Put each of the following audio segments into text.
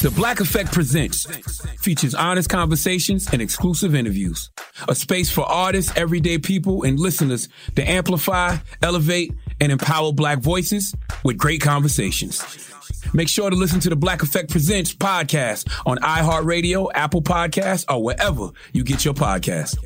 The Black Effect Presents features honest conversations and exclusive interviews. A space for artists, everyday people, and listeners to amplify, elevate, and empower Black voices with great conversations. Make sure to listen to the Black Effect Presents podcast on iHeartRadio, Apple Podcasts, or wherever you get your podcasts.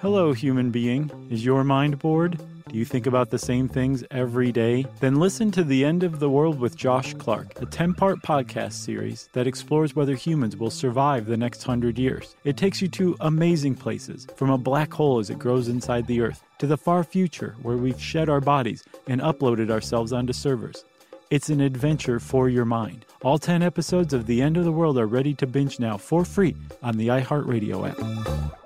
Hello, human being. Is your mind bored? Do you think about the same things every day? Then listen to The End of the World with Josh Clark, a 10 part podcast series that explores whether humans will survive the next hundred years. It takes you to amazing places, from a black hole as it grows inside the Earth, to the far future where we've shed our bodies and uploaded ourselves onto servers. It's an adventure for your mind. All 10 episodes of The End of the World are ready to binge now for free on the iHeartRadio app.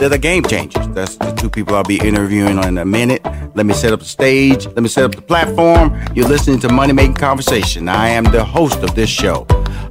they're the game changers. That's the two people I'll be interviewing in a minute. Let me set up the stage. Let me set up the platform. You're listening to Money Making Conversation. I am the host of this show.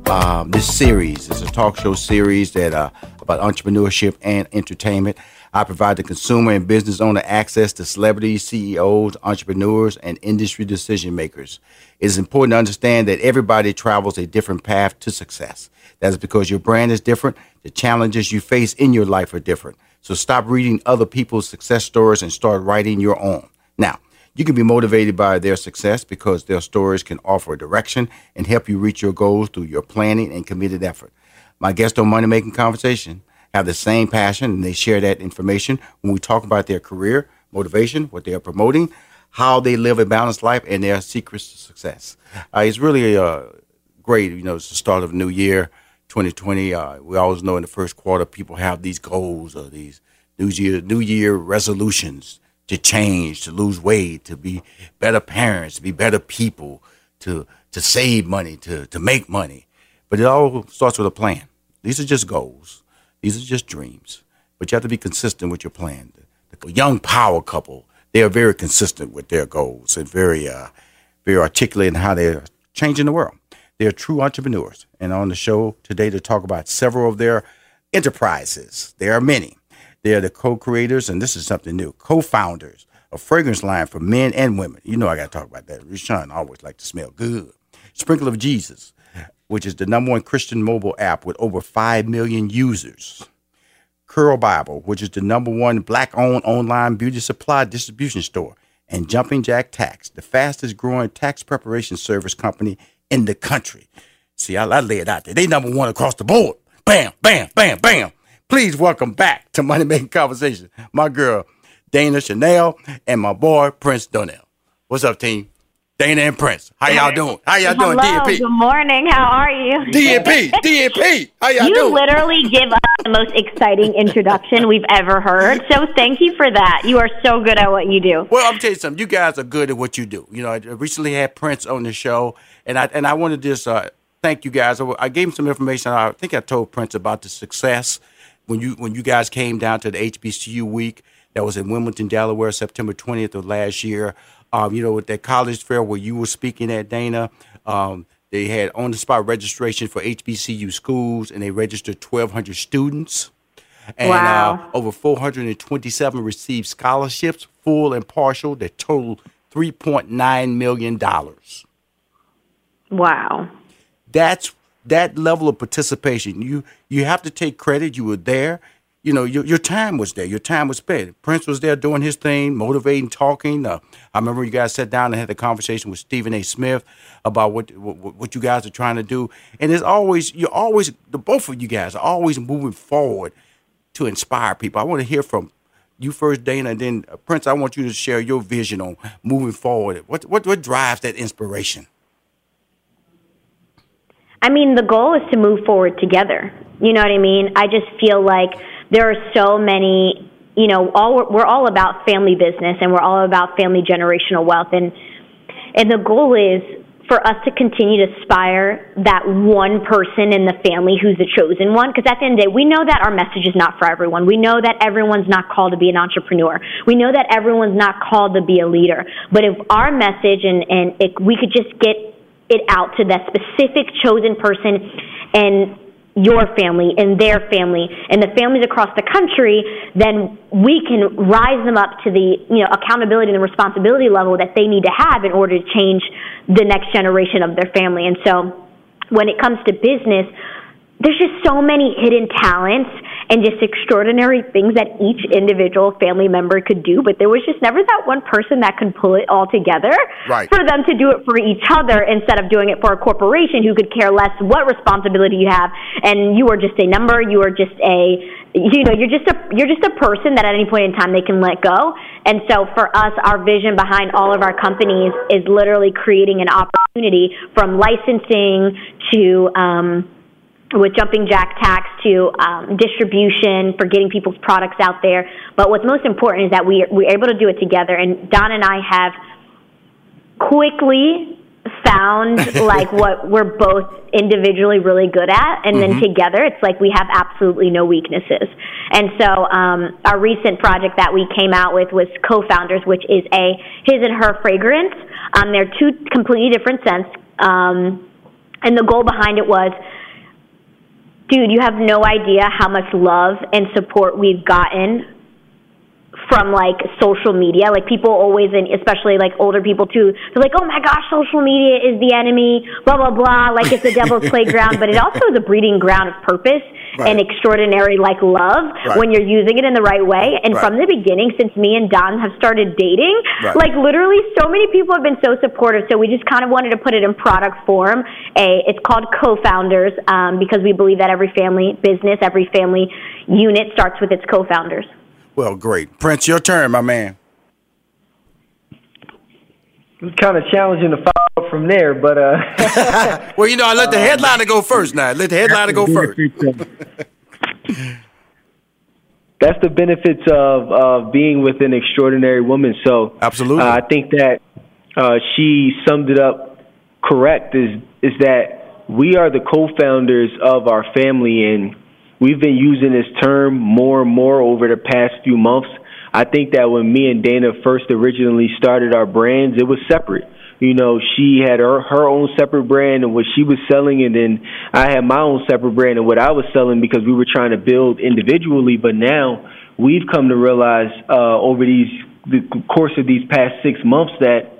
Uh, this series is a talk show series that uh, about entrepreneurship and entertainment. I provide the consumer and business owner access to celebrities, CEOs, entrepreneurs, and industry decision makers. It is important to understand that everybody travels a different path to success. That is because your brand is different. The challenges you face in your life are different. So stop reading other people's success stories and start writing your own. Now, you can be motivated by their success because their stories can offer direction and help you reach your goals through your planning and committed effort. My guests on Money Making Conversation have the same passion and they share that information when we talk about their career, motivation, what they are promoting, how they live a balanced life, and their secrets to success. Uh, it's really uh, great, you know, it's the start of a new year. 2020. Uh, we always know in the first quarter people have these goals or these New Year New Year resolutions to change, to lose weight, to be better parents, to be better people, to to save money, to to make money. But it all starts with a plan. These are just goals. These are just dreams. But you have to be consistent with your plan. The young power couple, they are very consistent with their goals and very uh, very articulate in how they're changing the world. They're true entrepreneurs. And on the show today to talk about several of their Enterprises. There are many. They are the co-creators, and this is something new. Co-founders a fragrance line for men and women. You know I got to talk about that. Rushion always like to smell good. Sprinkle of Jesus, which is the number one Christian mobile app with over 5 million users. Curl Bible, which is the number one black owned online beauty supply distribution store. And Jumping Jack Tax, the fastest growing tax preparation service company in the country. See, I, I lay it out there. They number one across the board. Bam, bam, bam, bam. Please welcome back to Money Making Conversation, my girl, Dana Chanel, and my boy Prince Donnell. What's up, team? Dana and Prince. How y'all doing? How y'all Hello, doing, DNP? Good morning. How are you? DNP, DNP. How y'all you doing? You literally give us the most exciting introduction we've ever heard. So thank you for that. You are so good at what you do. Well, I'm tell you something. You guys are good at what you do. You know, I recently had Prince on the show, and I and I wanted to just uh, thank you guys. I gave him some information. I think I told Prince about the success when you when you guys came down to the HBCU week that was in Wilmington, Delaware, September 20th of last year. Um, you know, with that college fair where you were speaking at, Dana, um, they had on the spot registration for HBCU schools, and they registered 1,200 students. And Wow. uh, over 427 received scholarships, full and partial, that totaled $3.9 million. Wow. That's that level of participation. You you have to take credit. You were there. You know, your, your time was there. Your time was spent. Prince was there doing his thing, motivating, talking. Uh, I remember you guys sat down and had a conversation with Stephen A. Smith about what, what what you guys are trying to do. And it's always you're always the both of you guys are always moving forward to inspire people. I want to hear from you first, Dana, and then uh, Prince. I want you to share your vision on moving forward. What what what drives that inspiration? I mean, the goal is to move forward together. You know what I mean? I just feel like there are so many, you know, all we're all about family business and we're all about family generational wealth. And and the goal is for us to continue to aspire that one person in the family who's the chosen one. Because at the end of the day we know that our message is not for everyone. We know that everyone's not called to be an entrepreneur. We know that everyone's not called to be a leader. But if our message and and if we could just get it out to that specific chosen person and your family and their family and the families across the country, then we can rise them up to the you know accountability and the responsibility level that they need to have in order to change the next generation of their family. And so when it comes to business, there's just so many hidden talents and just extraordinary things that each individual family member could do, but there was just never that one person that could pull it all together Right. for them to do it for each other instead of doing it for a corporation who could care less what responsibility you have and you are just a number, you are just a you know, you're just a you're just a person that at any point in time they can let go. And so for us, our vision behind all of our companies is literally creating an opportunity from licensing to um with jumping jack tax to um, distribution for getting people's products out there. But what's most important is that we we're able to do it together. And Don and I have quickly found like what we're both individually really good at and then Mhm. together it's like we have absolutely no weaknesses and so um, our recent project that we came out with was co-founders which is a his and her fragrance um, they're two completely different scents um, and the goal behind it was dude, you have no idea how much love and support we've gotten from like social media. Like people always, and especially like older people too, they're like, "Oh my gosh, social media is the enemy." Blah blah blah. Like it's the devil's playground, but it also is a breeding ground of purpose Right. and extraordinary like love Right. when you're using it in the right way. And Right. from the beginning, since me and Don have started dating, like literally, so many people have been so supportive. So we just kind of wanted to put it in product form. A, it's called co-founders um, because we believe that every family business, every family unit starts with its co-founders. Well, great. Prince, your turn, my man. It's kind of challenging to follow up from there, but uh, Well, you know, I let the headliner go first now. Let the headliner go first. that's the benefits of of being with an extraordinary woman. So absolutely, uh, I think that uh, she summed it up correct. Is is that we are the co-founders of our family, and we've been using this term more and more over the past few months. I think that when me and Dana first originally started our brands, it was separate. you know, she had her her own separate brand and what she was selling, and then I had my own separate brand and what I was selling because we were trying to build individually. But now we've come to realize uh, over these the course of these past six months that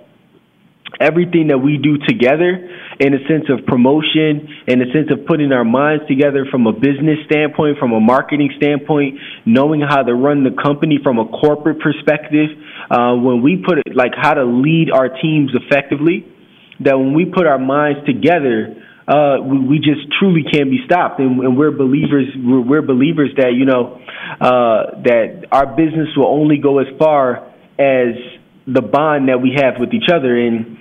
everything that we do together in a sense of promotion, in a sense of putting our minds together from a business standpoint, from a marketing standpoint, knowing how to run the company from a corporate perspective, uh, when we put it like how to lead our teams effectively, that when we put our minds together, uh, we, we just truly can't be stopped, and, and we're believers. We're, we're believers that you know uh, that our business will only go as far as the bond that we have with each other, and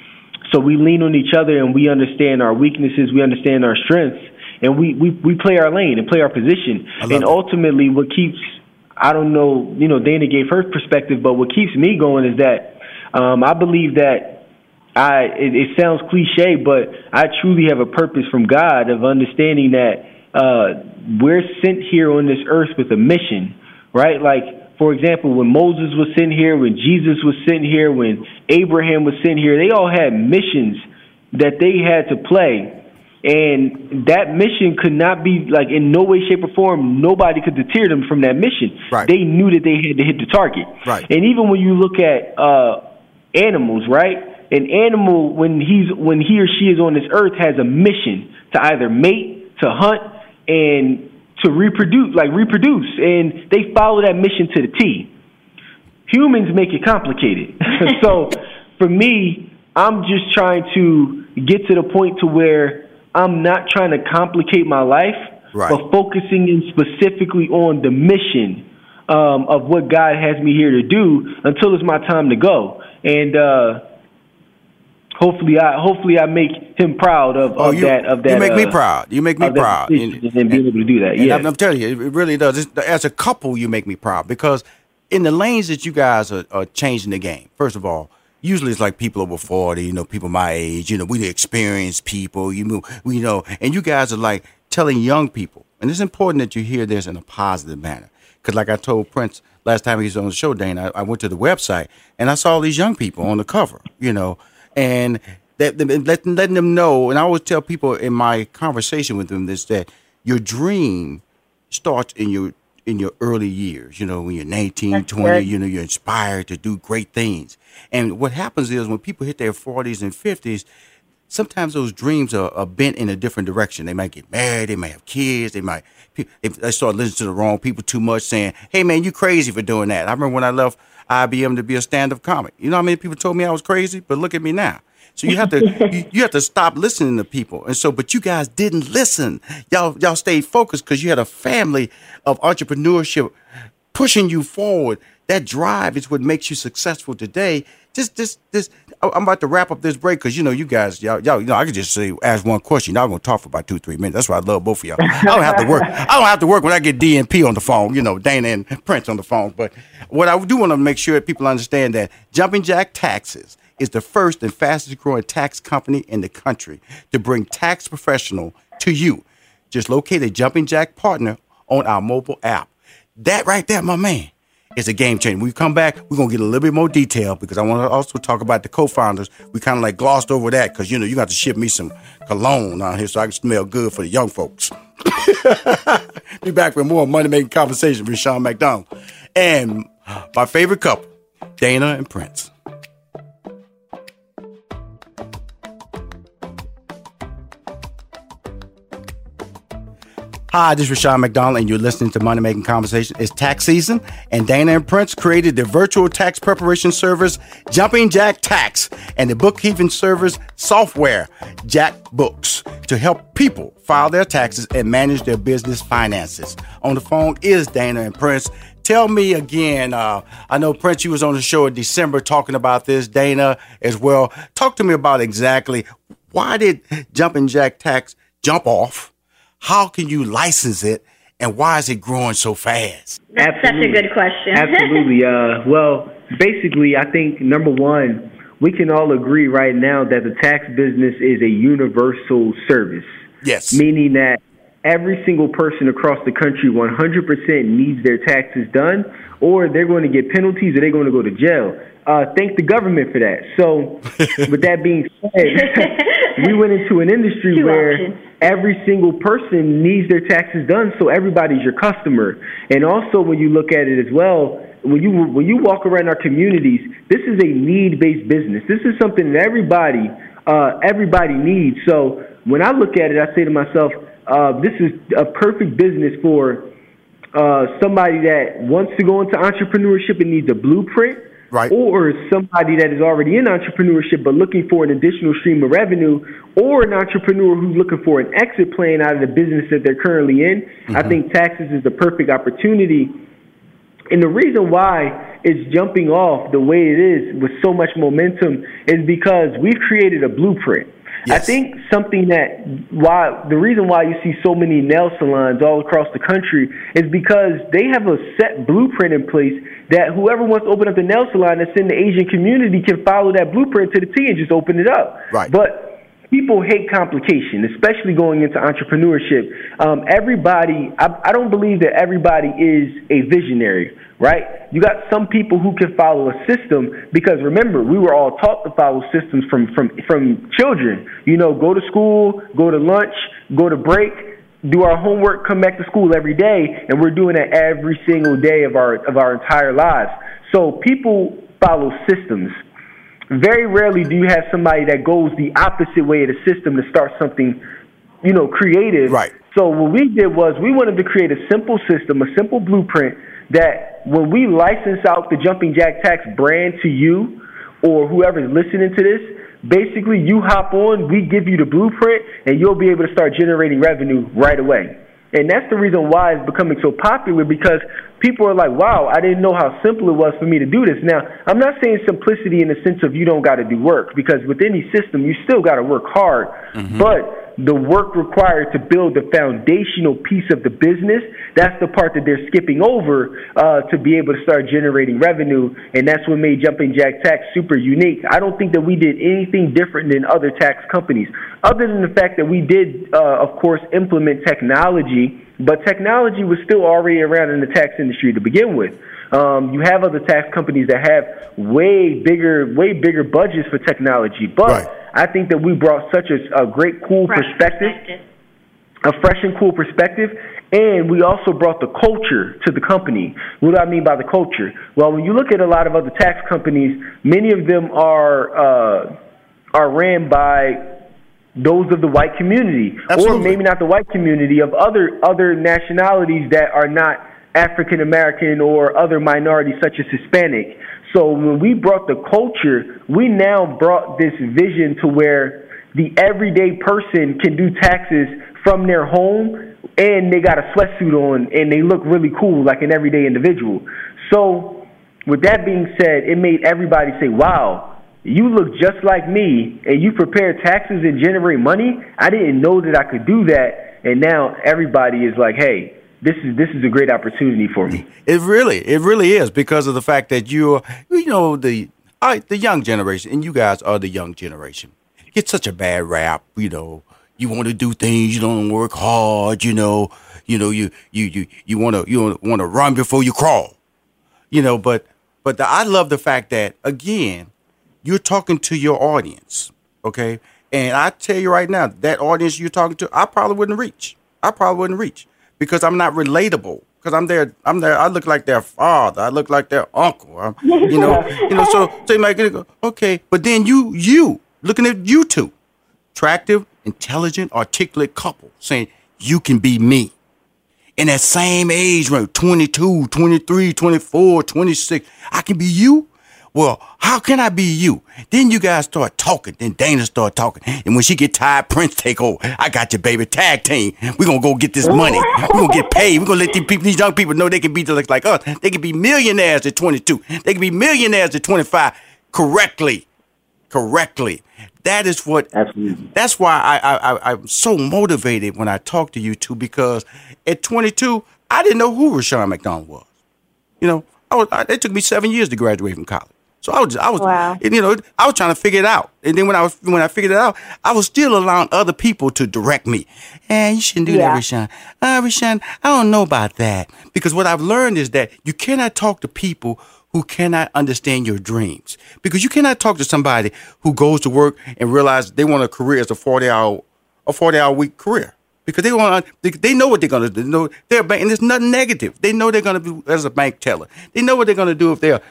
so we lean on each other and we understand our weaknesses, we understand our strengths, and we, we, we play our lane and play our position. And ultimately, what keeps, I don't know, you know, Dana gave her perspective, but what keeps me going is that um, I believe that I, it, it sounds cliche, but I truly have a purpose from God of understanding that uh, we're sent here on this earth with a mission, right? Like, for example, when Moses was sent here, when Jesus was sent here, when Abraham was sent here, they all had missions that they had to play. And that mission could not be like in no way, shape, or form. Nobody could deter them from that mission. Right. They knew that they had to hit the target. Right. And even when you look at uh, animals, right? An animal when he's when he or she is on this earth has a mission to either mate, to hunt, and to reproduce, like reproduce, and they follow that mission to the T. Humans make it complicated. so for me, I'm just trying to get to the point to where I'm not trying to complicate my life, Right. but focusing in specifically on the mission um, of what God has me here to do until it's my time to go. And uh, hopefully, I hopefully I make him proud of, Oh, of you, that. Of that, you make me uh, proud. You make me proud. decision and, being able to do that. Yeah. I'm, I'm telling you, it really does. It's, as a couple, you make me proud because in the lanes that you guys are, are changing the game. First of all, usually it's like people over forty, you know, people my age. You know, we the experienced people. You move, we know, and you guys are like telling young people, and it's important that you hear this in a positive manner. Because, like I told Prince last time he was on the show, Dane, I, I went to the website and I saw all these young people on the cover. You know, and that, that- letting, letting them know. And I always tell people in my conversation with them this that your dream starts in your in your early years. You know, when you're 19, That's 20, good. you know, you're inspired to do great things. And what happens is when people hit their 40s and 50s, sometimes those dreams are, are bent in a different direction. They might get married, they might have kids, they might if they start listening to the wrong people too much, saying, "Hey, man, you crazy for doing that." I remember when I left IBM to be a stand-up comic. You know how many people told me I was crazy? But look at me now. So you have to you, you have to stop listening to people. And so, but you guys didn't listen. Y'all y'all stayed focused because you had a family of entrepreneurship pushing you forward. That drive is what makes you successful today. Just this this I'm about to wrap up this break because you know you guys y'all y'all you know I could just say ask one question. Y'all gonna talk for about two three minutes. That's why I love both of y'all. I don't have to work. I don't have to work when I get DNP on the phone. You know Dana and Prince on the phone. But what I do want to make sure that people understand that Jumping Jack Taxes is the first and fastest growing tax company in the country to bring tax professional to you. Just locate a Jumping Jack partner on our mobile app. That right there, my man, is a game changer. When we come back, we're gonna get a little bit more detail because I want to also talk about the co-founders. We kind of like glossed over that because you know you got to ship me some cologne out here so I can smell good for the young folks. Be back with more money making conversation with Sean McDonald and my favorite couple, Dana and Prince. Hi, this is Rushion McDonald, and you're listening to Money Making Conversation. It's tax season, and Dana and Prince created the virtual tax preparation service, Jumping Jack Tax, and the bookkeeping service software, Jack Books, to help people file their taxes and manage their business finances. On the phone is Dana and Prince. Tell me again, uh, I know Prince, you was on the show in December talking about this, Dana as well. Talk to me about exactly why did Jumping Jack Tax jump off? How can you license it? And why is it growing so fast? That's such a good question. Absolutely. Uh, well, basically, I think number one, we can all agree right now that the tax business is a universal service. Yes. Meaning that every single person across the country 100% needs their taxes done, or they're going to get penalties, or they're going to go to jail. Uh, thank the government for that. So, with that being said, we went into an industry Two where options. every single person needs their taxes done, so everybody's your customer. And also, when you look at it as well, when you when you walk around our communities, this is a need based business. This is something that everybody uh, everybody needs. So when I look at it, I say to myself, uh, this is a perfect business for uh, somebody that wants to go into entrepreneurship and needs a blueprint. Right. Or somebody that is already in entrepreneurship but looking for an additional stream of revenue, or an entrepreneur who's looking for an exit plan out of the business that they're currently in. I Mhm. think taxes is the perfect opportunity. And the reason why it's jumping off the way it is with so much momentum is because we've created a blueprint. I think something that why the reason why you see so many nail salons all across the country is because they have a set blueprint in place that whoever wants to open up the nail salon that's in the Asian community can follow that blueprint to the T and just open it up. Right. But people hate complication, especially going into entrepreneurship. Um, everybody, I, I don't believe that everybody is a visionary, right? You got some people who can follow a system because remember, we were all taught to follow systems from from from children. You know, go to school, go to lunch, go to break. Do our homework, come back to school every day, and we're doing that every single day of our of our entire lives. So people follow systems very rarely do you have somebody that goes the opposite way of the system to start something, you know, creative. Right. So what we did was we wanted to create a simple system, a simple blueprint that when we license out the Jumping Jack Tax brand to you or whoever's listening to this, basically you hop on, we give you the blueprint, and you'll be able to start generating revenue right away. And that's the reason why it's becoming so popular because people are like, wow, I didn't know how simple it was for me to do this. Now, I'm not saying simplicity in the sense of you don't got to do work because with any system, you still got to work hard. Mm-hmm. But the work required to build the foundational piece of the business, that's the part that they're skipping over uh, to be able to start generating revenue. And that's what made Jumping Jack Tax super unique. I don't think that we did anything different than other tax companies, other than the fact that we did, uh, of course, implement technology, but technology was still already around in the tax industry to begin with. Um, you have other tax companies that have way bigger, way bigger budgets for technology, but I think that we brought such a, a great, cool perspective, a fresh and cool perspective, and we also brought the culture to the company. What do I mean by the culture? Well, when you look at a lot of other tax companies, many of them are uh, are ran by those of the white community, or maybe not the white community of other other nationalities that are not African American or other minorities such as Hispanic. So when we brought the culture, we now brought this vision to where the everyday person can do taxes from their home and they got a sweatsuit on and they look really cool like an everyday individual. So with that being said, it made everybody say, "Wow, you look just like me and you prepare taxes and generate money. I didn't know that I could do that." And now everybody is like, "Hey, this is this is a great opportunity for me." It really, it really is because of the fact that you're, you know, the I, the young generation, and you guys are the young generation. Get such a bad rap, you know. You want to do things, you don't work hard, you know. You know, you you you you want to you want to run before you crawl, you know. But but the, I love the fact that again, you're talking to your audience, okay. And I tell you right now, that audience you're talking to, I probably wouldn't reach. I probably wouldn't reach because I'm not relatable. Because I'm there, I'm there. I look like their father. I look like their uncle. I'm- you know, you know. So, so you might go, okay, but then you, you looking at you two, attractive, intelligent, articulate couple, saying you can be me. In that same age range, 22, 23, 24, 26, I can be you. Well, how can I be you? Then you guys start talking. Then Dana start talking. And when she get tired, Prince take over. I got you, baby. Tag team. we to go get this money. we to get paid. we to let these people, these young people know they can be just like us. They can be millionaires at 22. They can be millionaires at 25 correctly. Correctly. That is what. Absolutely. That's why I, I, I I'm so motivated when I talk to you two because at 22 I didn't know who Rushion McDonald was. You know, I was. I, it took me seven years to graduate from college. So I was, I was, Wow. you know, I was trying to figure it out. And then when I was, when I figured it out, I was still allowing other people to direct me. And you shouldn't do Yeah. that, Rushion. Uh, Rushion, I don't know about that because what I've learned is that you cannot talk to people who cannot understand your dreams because you cannot talk to somebody who goes to work and realizes they want a career as a 40 hour, a 40 hour week career. Because they want, they, know what they're gonna do. They know they're bank, and there's nothing negative. They know they're gonna be as a bank teller. They know what they're gonna do if they're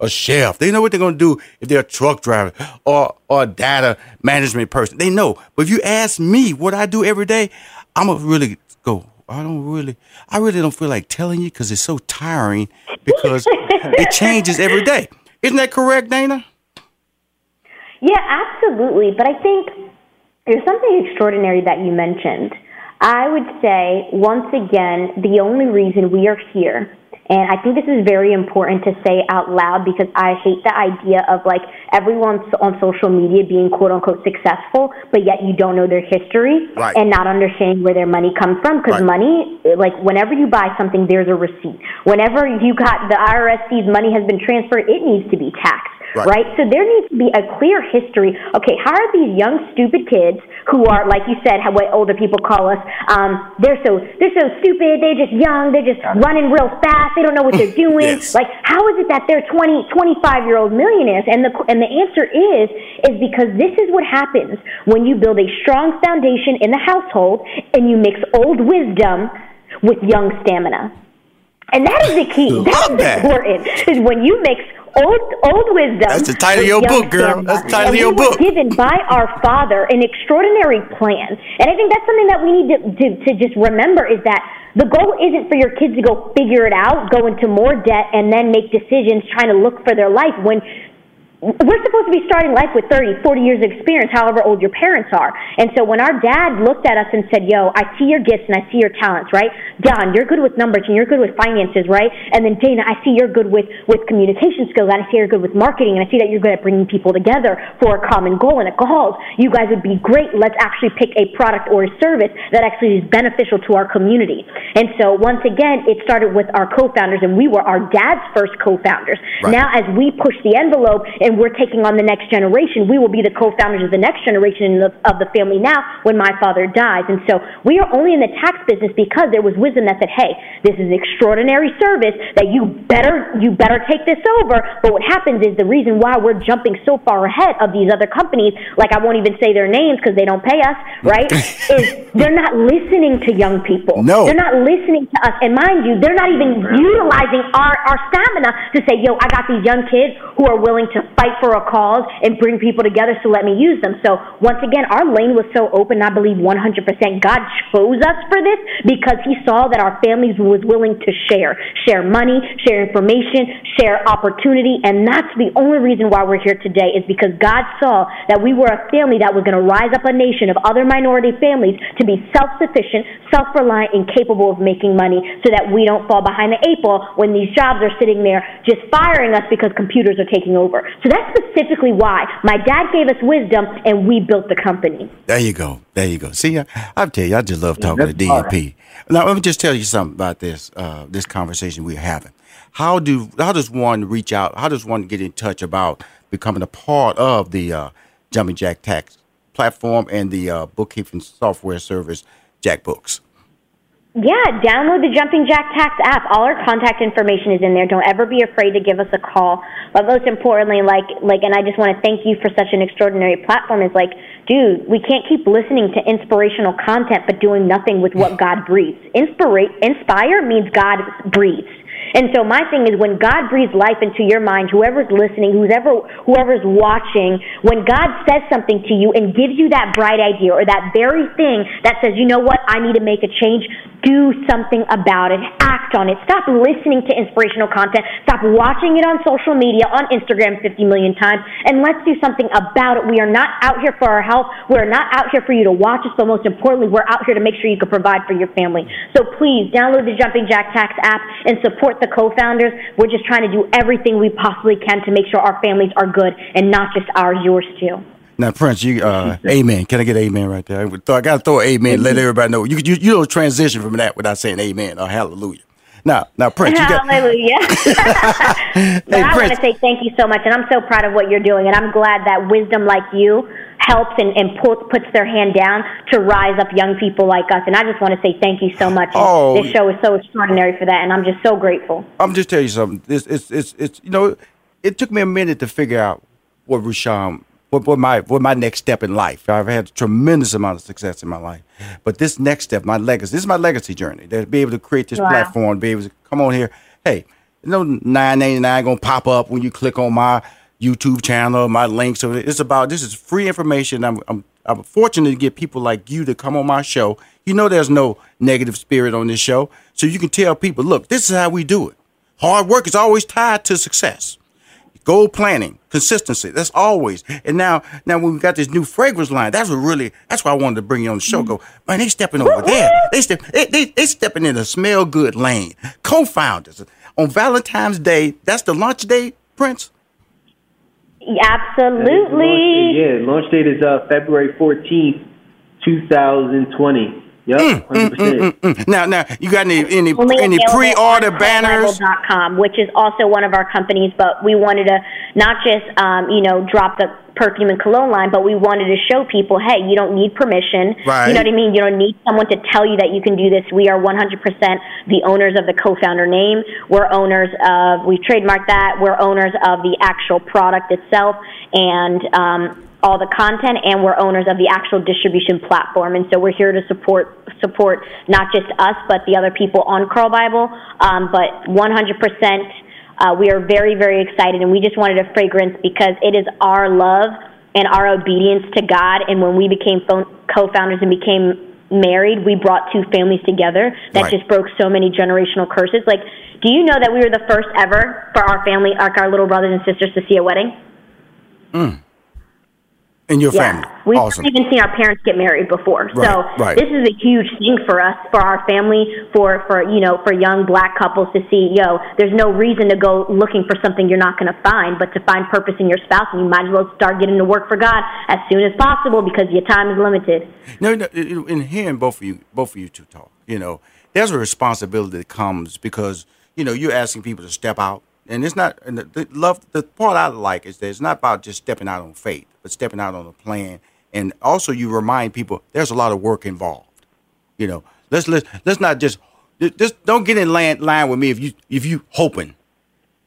a chef. They know what they're gonna do if they're a truck driver or or a data management person. They know. But if you ask me what I do every day, I'm gonna really go. I don't really, I really don't feel like telling you because it's so tiring because it changes every day. Isn't that correct, Dana? Yeah, absolutely. But I think there's something extraordinary that you mentioned. I would say, once again, the only reason we are here, and I think this is very important to say out loud because I hate the idea of like everyone on social media being quote unquote successful, but yet you don't know their history Right. and not understanding where their money comes from. Because Right. money, like whenever you buy something, there's a receipt. Whenever you got the IRS sees money has been transferred, it needs to be taxed Right. right? So there needs to be a clear history. Okay, how are these young stupid kids who are, like you said, how what older people call us? Um, they're so they're so stupid. They're just young. They're just running real fast. They don't know what they're doing. Yes. Like, how is it that they're 20, 25 year old millionaires? And the and the answer is is because this is what happens when you build a strong foundation in the household and you mix old wisdom with young stamina. And that is the key. That's that. important. Is when you mix old old wisdom. That's the title of your book, girl. That's the title and of your we book. given by our Father an extraordinary plan, and I think that's something that we need to, to to just remember is that. The goal isn't for your kids to go figure it out, go into more debt, and then make decisions trying to look for their life when we're supposed to be starting life with 30, 40 years of experience, however old your parents are. And so when our dad looked at us and said, Yo, I see your gifts and I see your talents, right? Don, you're good with numbers and you're good with finances, right? And then Dana, I see you're good with, with communication skills and I see you're good with marketing and I see that you're good at bringing people together for a common goal and a cause. You guys would be great. Let's actually pick a product or a service that actually is beneficial to our community. And so once again, it started with our co-founders and we were our dad's first co-founders. Right. Now as we push the envelope and we're taking on the next generation, we will be the co-founders of the next generation of, of the family now when my father dies. And so we are only in the tax business because there was wisdom that said, hey, this is extraordinary service that you better, you better take this over. But what happens is the reason why we're jumping so far ahead of these other companies, like I won't even say their names because they don't pay us, right? is they're not listening to young people. No. They're not listening to us. And mind you, they're not even utilizing our, our stamina to say, yo, I got these young kids who are willing to fight for a cause and bring people together, so let me use them. So once again, our lane was so open, I believe 100% God chose us for this because he saw that our families was willing to share, share money, share information, share opportunity. And that's the only reason why we're here today is because God saw that we were a family that was going to rise up a nation of other minority families to be self-sufficient, self-reliant, and capable of making money so that we don't fall behind the eight ball when these jobs are sitting there just firing us because computers are taking over. So that's specifically why my dad gave us wisdom and we built the company. There you go. There you go. See, I, I tell you, I just love talking to that's all DNP. Now, let me just tell you something about this uh, this conversation we're having. How do how does one reach out? How does one get in touch about becoming a part of the uh, Jumping Jack Tax platform and the uh, bookkeeping software service Jack Books? Yeah, download the Jumping Jack Tax app. All our contact information is in there. Don't ever be afraid to give us a call. But most importantly, like like and I just want to thank you for such an extraordinary platform is like, dude, we can't keep listening to inspirational content but doing nothing with what God breathes. Inspire inspire means God breathes. And so my thing is when God breathes life into your mind, whoever's listening, whoever whoever's watching, when God says something to you and gives you that bright idea or that very thing that says, you know what, I need to make a change, do something about it. Act on it. Stop listening to inspirational content. Stop watching it on social media, on Instagram 50 million times, and let's do something about it. We are not out here for our health. We're not out here for you to watch us, but most importantly, we're out here to make sure you can provide for your family. So please download the Jumping Jack Tax app and support the co-founders. We're just trying to do everything we possibly can to make sure our families are good and not just ours, yours too. Now, Prince, you uh, amen. Can I get amen right there? I got to throw an amen. Let everybody know. You, you you don't transition from that without saying amen or hallelujah. Now, now, Prince, you got, Hallelujah. but Hey, I want to say thank you so much, and I'm so proud of what you're doing, and I'm glad that wisdom like you helps and, and put, puts their hand down to rise up young people like us. And I just want to say thank you so much. Oh. This show is so extraordinary for that, and I'm just so grateful. I'm just tell you something. It's, it's, it's, it's, you know, it took me a minute to figure out what Rushion, what, what my, what my next step in life. I've had a tremendous amount of success in my life, but this next step, my legacy, this is my legacy journey. To be able to create this Wow. platform, be able to come on here. Hey, no nine ninety nine gonna pop up when you click on my YouTube channel, my links. So it's about this is free information. I'm, I'm, I'm fortunate to get people like you to come on my show. You know, there's no negative spirit on this show, so you can tell people, look, this is how we do it. Hard work is always tied to success. Goal planning, consistency. That's always. And now, now when we got this new fragrance line, that's what really. That's why I wanted to bring you on the show. Go, man, they stepping over there. They step. They, they, they stepping in the smell good lane. Co-founders on Valentine's Day. That's the launch day, Prince. Absolutely. Yeah, launch date is uh, February 14th, 2020. Yep, 100%. Mm, Now, now you got any any, any pre-order on banners? Com, which is also one of our companies, but we wanted to not just um, you know drop the perfume and cologne line, but we wanted to show people, hey, you don't need permission. Right. You know what I mean? You don't need someone to tell you that you can do this. We are 100% the owners of the co-founder name. We're owners of we've trademarked that. We're owners of the actual product itself and. Um, all the content and we're owners of the actual distribution platform and so we're here to support support not just us but the other people on Curl Bible um, but 100% uh, we are very very excited and we just wanted a fragrance because it is our love and our obedience to God and when we became phone, co-founders and became married we brought two families together that Right. just broke so many generational curses like do you know that we were the first ever for our family like our little brothers and sisters to see a wedding Mm. In your yeah. family, We've awesome. even seen our parents get married before. so Right, right. this is a huge thing for us, for our family, for for you know, for young black couples to see, yo, there's no reason to go looking for something you're not going to find, but to find purpose in your spouse, and you might as well start getting to work for God as soon as possible because your time is limited. No, no. In in hearing both of you, both of you two talk, you know, there's a responsibility that comes because you know you're asking people to step out, and it's not. And the, the love, the part I like is that it's not about just stepping out on faith, but stepping out on a plan, and also you remind people there's a lot of work involved. You know, let's let's let's not just just don't get in line, line with me if you if you hoping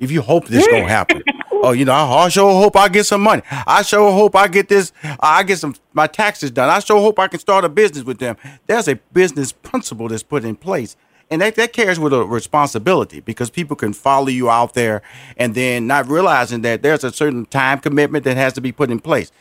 if you hope this gonna happen. oh, you know, I, I sure hope I get some money. I sure hope I get this. I get some my taxes done. I sure hope I can start a business with them. There's a business principle that's put in place. And that, that carries with a responsibility because people can follow you out there and then not realizing that there's a certain time commitment that has to be put in place.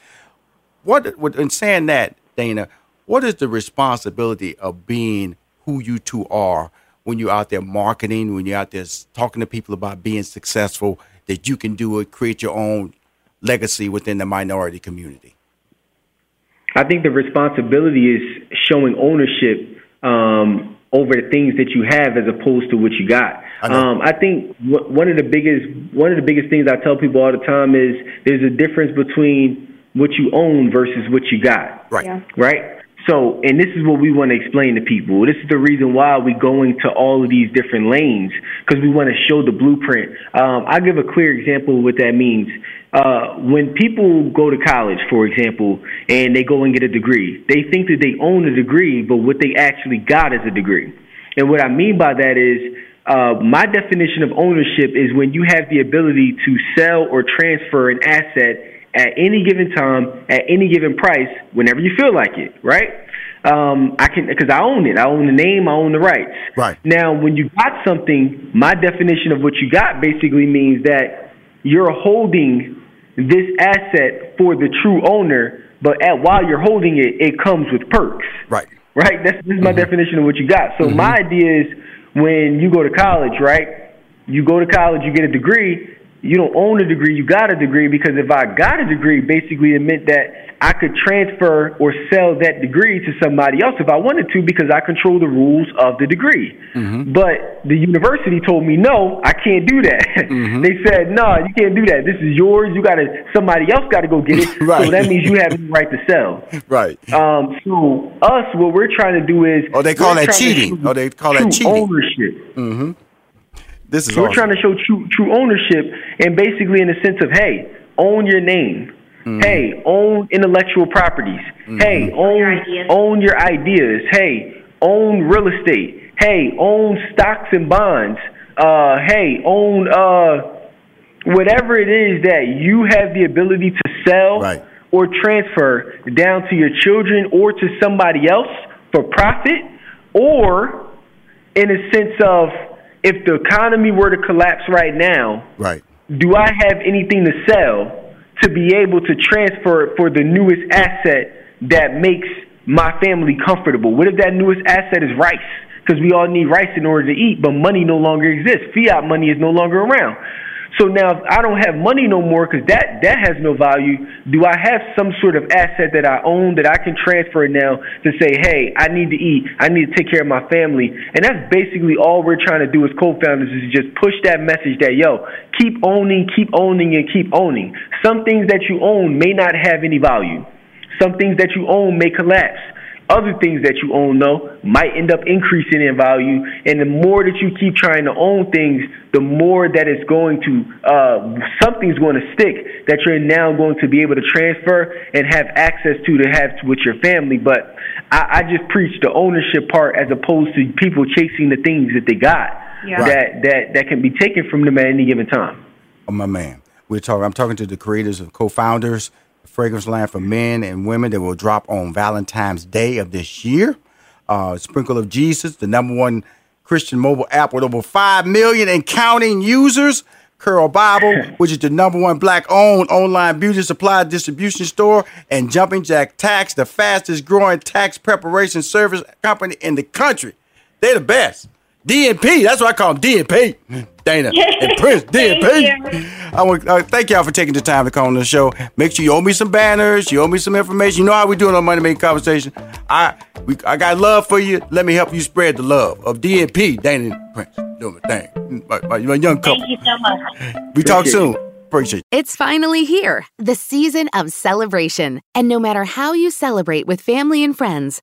What, in saying that, Dana, what is the responsibility of being who you two are when you're out there marketing, when you're out there talking to people about being successful, that you can do it, create your own legacy within the minority community? I think the responsibility is showing ownership um, over the things that you have as opposed to what you got. I know. Um, I think w- one of the biggest one of the biggest things I tell people all the time is there's a difference between what you own versus what you got. Right. Yeah. Right. So, and this is what we want to explain to people. This is the reason why we go into all of these different lanes because we want to show the blueprint. Um, I'll give a clear example of what that means. Uh, when people go to college, for example, and they go and get a degree, they think that they own a degree, but what they actually got is a degree. And what I mean by that is, uh, my definition of ownership is when you have the ability to sell or transfer an asset at any given time, at any given price, whenever you feel like it, right? Um, I can because I own it. I own the name. I own the rights. Right. Now, when you got something, my definition of what you got basically means that you're holding this asset for the true owner, but at while you're holding it, it comes with perks. Right. Right. That's this is my mm-hmm. definition of what you got. So mm-hmm. my idea is when you go to college, right? You go to college, you get a degree. You don't own a degree, you got a degree because if I got a degree, basically it meant that I could transfer or sell that degree to somebody else if I wanted to because I control the rules of the degree. But the university told me no, I can't do that. they said no, you can't do that. This is yours. You got to somebody else got to go get it. Right. So that means you have the right to sell. Right. Um, so us, what we're trying to do is Oh, they call that cheating. Oh, they call that cheating. ownership. Mm-hmm. This is we're awesome. trying to show true true ownership, and basically in the sense of hey, own your name. Mm-hmm. Hey, own intellectual properties. Hey, own own your ideas. Hey, own real estate. Hey, own stocks and bonds. Uh, hey, own uh, whatever it is that you have the ability to sell or transfer down to your children or to somebody else for profit, or in a sense of if the economy were to collapse right now, right? Do I have anything to sell to be able to transfer it for the newest asset that makes my family comfortable? What if that newest asset is rice? Because we all need rice in order to eat, but money no longer exists. Fiat money is no longer around. So now, if I don't have money no more because that that has no value, do I have some sort of asset that I own that I can transfer now to say, hey, I need to eat, I need to take care of my family, and that's basically all we're trying to do as co-founders is just push that message that yo, keep owning, keep owning, and keep owning. Some things that you own may not have any value. Some things that you own may collapse. Other things that you own, though, might end up increasing in value. And the more that you keep trying to own things, the more that it's going to, uh, something's going to stick that you're now going to be able to transfer and have access to to have with your family. But I, I just preach the ownership part as opposed to people chasing the things that they got Yeah. that, that, that can be taken from them at any given time. Oh, my man. We're talking. I'm talking to the creators and co-founders, of Fragrance Line for Men and Women that will drop on Valentine's Day of this year. Uh, Sprinkle of Jesus, the number one Christian mobile app with over five million and counting users. Curl Bible, which is the number one black-owned online beauty supply distribution store, and Jumping Jack Tax, the fastest growing tax preparation service company in the country. They're the best. DNP, that's what I call them, DNP. Dana and Prince, DNP. I want uh, thank y'all for taking the time to come on the show. Make sure you owe me some banners, you owe me some information. You know how we doing on Money Making Conversation. I we, I got love for you. Let me help you spread the love of DNP, Dana and Prince. Doing my thing. My, my, my young couple. Thank you so much. We talk soon. Appreciate you. It's finally here, the season of celebration. And no matter how you celebrate with family and friends,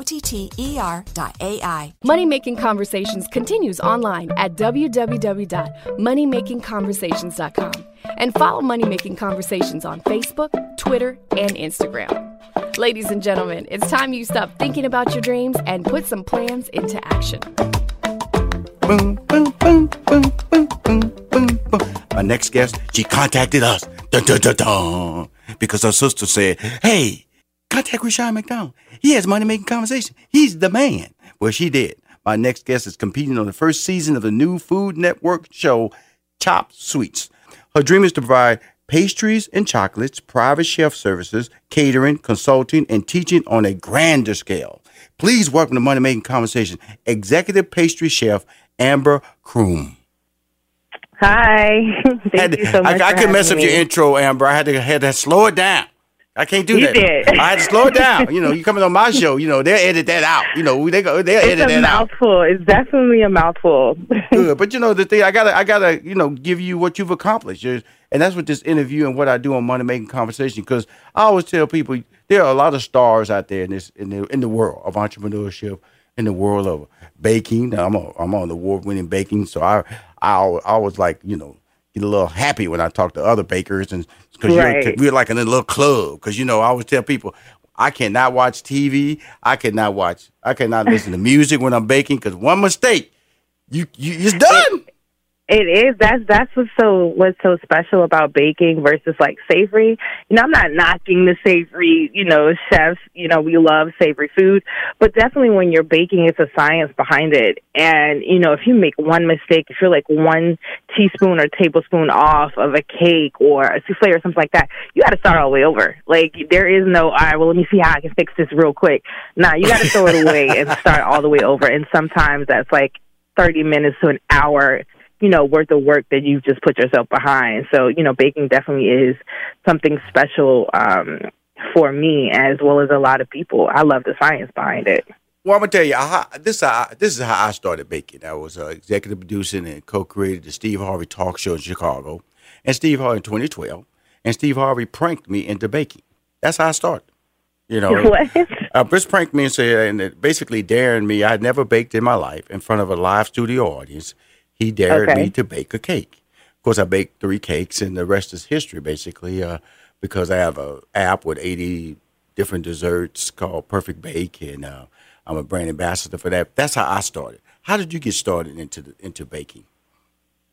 T T E R dot AI. Money Making Conversations continues online at www.moneymakingconversations.com and follow Money Making Conversations on Facebook, Twitter, and Instagram. Ladies and gentlemen, it's time you stop thinking about your dreams and put some plans into action. Boom, boom, boom, boom, boom, boom, boom, boom. My next guest, she contacted us. Dun, dun, dun, dun, because her sister said, hey, contact Rushion McDonald. He has money making conversation. He's the man. Well, she did. My next guest is competing on the first season of the new Food Network show, Chopped Sweets. Her dream is to provide pastries and chocolates, private chef services, catering, consulting, and teaching on a grander scale. Please welcome to Money Making Conversation, executive pastry chef Amber Croom. Hi. Thank to- you so much. I, I could mess up your intro, Amber. I had to had to slow it down. I can't do You that. did. I had to slow it down. You know, you coming on my show. You know, they'll edit that out. You know, they go, they'll It's edit that out. mouthful. It's definitely a mouthful. Good, but you know the thing. I gotta, I gotta, you know, give you what you've accomplished, You're- and that's what this interview and what I do on Money Making Conversation. Because I always tell people there are a lot of stars out there in this in the in the world of entrepreneurship, in the world of baking. Now, I'm a, I'm on the award winning baking, so I I I always like you know get a little happy when I talk to other bakers and because Right. we're like in a little club. Because you know I always tell people. I cannot watch TV. I cannot watch. I cannot listen to music when I'm baking because one mistake, you, you it's done. It is. That's that's what's so what's so special about baking versus like savory. You know, I'm not knocking the savory, you know, chefs. You know, we love savory food, but definitely when you're baking, it's a science behind it. And you know, if you make one mistake, if you're like one teaspoon or tablespoon off of a cake or a souffle or something like that, you got to start all the way over. Like there is no, all right, well, let me see how I can fix this real quick. Nah, you got to throw it away and start all the way over. And sometimes that's like 30 minutes to an hour you know, worth of work that you've just put yourself behind. So, you know, baking definitely is something special um, for me as well as a lot of people. I love the science behind it. Well, I'm gonna tell you, I, this how, this is how I started baking. I was uh, executive producing and co-created the Steve Harvey Talk Show in Chicago, and Steve Harvey in 2012, and Steve Harvey pranked me into baking. That's how I started. You know, What? Uh, Chris pranked me and said, and basically daring me. I had never baked in my life in front of a live studio audience. He dared Okay. me to bake a cake. Of course, I baked three cakes, and the rest is history, basically, uh, because I have a app with 80 different desserts called Perfect Bake, and uh, I'm a brand ambassador for that. That's how I started. How did you get started into the, into baking?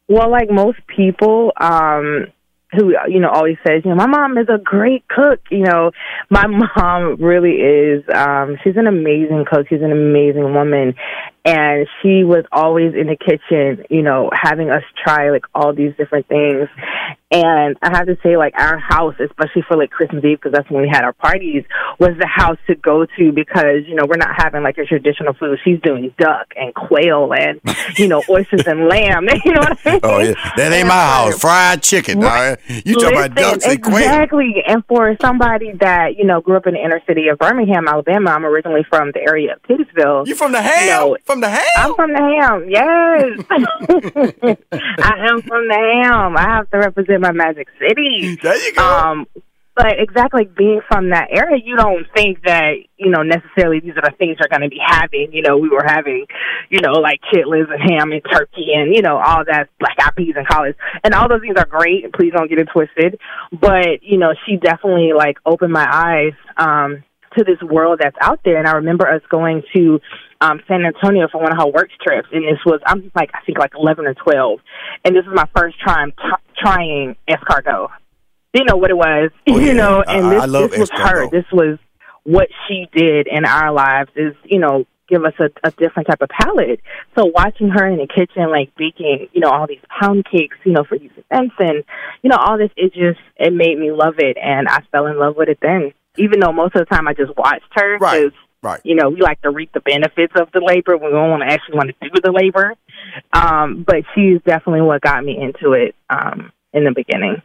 Well, like most people, um, who you know always says, you know, my mom is a great cook. You know, my mom really is. Um, she's an amazing cook. She's an amazing woman, and she was always in the kitchen. You know, having us try like all these different things. And I have to say, like our house, especially for like Christmas Eve, because that's when we had our parties, was the house to go to because you know we're not having like a traditional food. She's doing duck and quail and you know oysters and lamb. You know what I oh, mean? Oh, yeah. That ain't my house. Fried chicken. all right? You talking about ducks and quail. Exactly. And for somebody that, you know, grew up in the inner city of Birmingham, Alabama, I'm originally from the area of Titusville. You from the ham? from the ham? I'm from the ham, yes. I am from the ham. I have to represent my magic city. There you go. Um, but exactly being from that area, you don't think that, you know, necessarily these are the things you're going to be having. You know, we were having, you know, like chitlins and ham and turkey and, you know, all that black eyed peas and collards. And all those things are great. Please don't get it twisted. But, you know, she definitely like opened my eyes, um, to this world that's out there. And I remember us going to um, San Antonio for one of her work trips, and this was I'm like I think like eleven or twelve, and this was my first time t- trying escargot. Didn't know what it was, you know, and I- this, I love this was her. This was what she did in our lives. Is you know give us a, a different type of palate. So watching her in the kitchen, like baking, you know, all these pound cakes, you know, for Lisa Benson, you know, all this, it just, it made me love it. And I fell in love with it then. Even though most of the time I just watched her. Right, right. You know, we like to reap the benefits of the labor. We don't want to actually want to do the labor. Um, but she's definitely what got me into it um, in the beginning.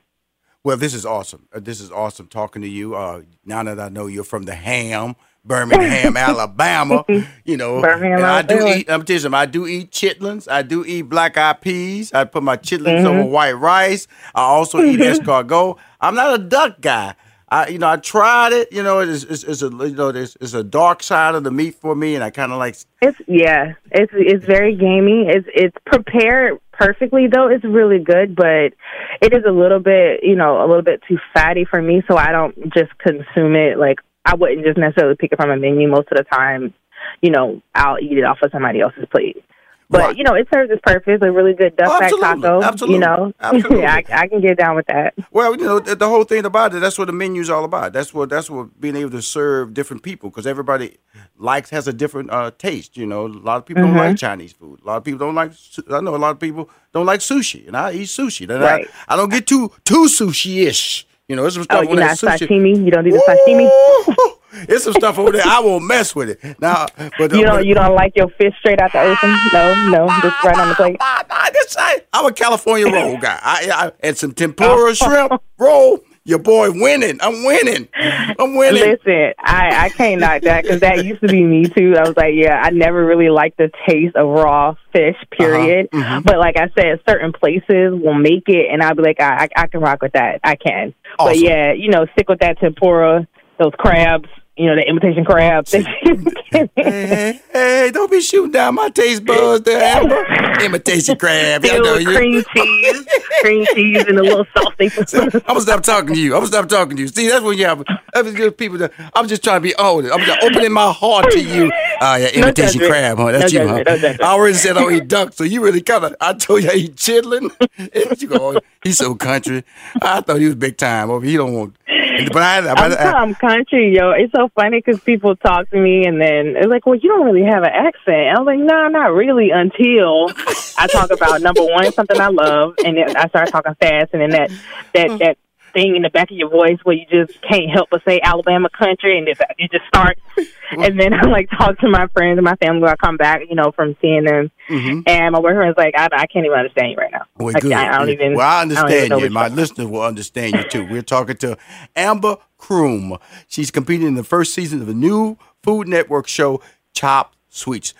Well, this is awesome. Uh, this is awesome talking to you. Uh, now that I know you're from the ham, Birmingham, Alabama, you know, Birmingham, and I do eat. I'm telling you, I do eat chitlins. I do eat black eyed peas. I put my chitlins Mhm. over white rice. I also eat escargot. I'm not a duck guy. I, you know, I tried it. You know, it's, it's, it's a, you know, there's, it's a dark side of the meat for me, and I kind of like. It's yeah, it's it's very gamey. It's it's prepared perfectly though. It's really good, but it is a little bit you know a little bit too fatty for me. So I don't just consume it. Like I wouldn't just necessarily pick it from a menu. Most of the time, you know, I'll eat it off of somebody else's plate. But you know, it serves its purpose. A really good duck fat taco. absolutely, You know, absolutely. yeah, I, I can get down with that. Well, you know, the, the whole thing about it, that's what the menu's all about. That's what that's what being able to serve different people because everybody likes has a different uh, taste. You know, a lot of people Mhm. don't like Chinese food. A lot of people don't like. I know a lot of people don't like sushi, and I eat sushi. And Right. I, I don't get too too sushi ish. You know, it's Oh, you're not sushi. sashimi. You don't do the sashimi. It's some stuff over there. I won't mess with it. Now, but You don't you don't like your fish straight out the ocean? No, no, just right on the plate. I, I'm a California roll guy. I, I and some tempura shrimp roll. Your boy winning. I'm winning. I'm winning. Listen, I I can't knock that because that used to be me too. I was like, yeah, I never really liked the taste of raw fish. Period. Uh-huh. But like I said, certain places will make it, and I'll be like, I I, I can rock with that. I can. But yeah, you know, stick with that tempura, those crabs. You know, the imitation crabs. hey, hey, hey, don't be shooting down my taste buds there. Imitation crab. I know you. cream cheese, cream cheese, and a little sauce. they put- I'm gonna stop talking to you. I'm gonna stop talking to you. See, that's when you have that's good people. That, I'm just trying to be honest. I'm just opening my heart to you. Ah, yeah, imitation judgment. crab, huh? That's No you, huh? no. I already said I don't eat duck, so you really kind of. I told you I eat chitlin. You go, oh, he's so country. I thought he was big time. Over he don't want. But I, but I'm, I, I'm country, yo. It's so funny because people talk to me and then it's like, well, you don't really have an accent. I'm like, no, not really until I talk about number one, something I love, and then I start talking fast, and then that that mm. that thing in the back of your voice where you just can't help but say Alabama country, and it, it just starts. And then I like talk to my friends and my family when I come back, you know, from seeing them, and my boyfriend's like, I, I can't even understand you right now. Mm-hmm. Well, like, good. I, I don't even. Well, I understand know you. My you're listeners will understand you too. We're talking to Amber Croom. She's competing in the first season of the new Food Network show, Chopped Sweets.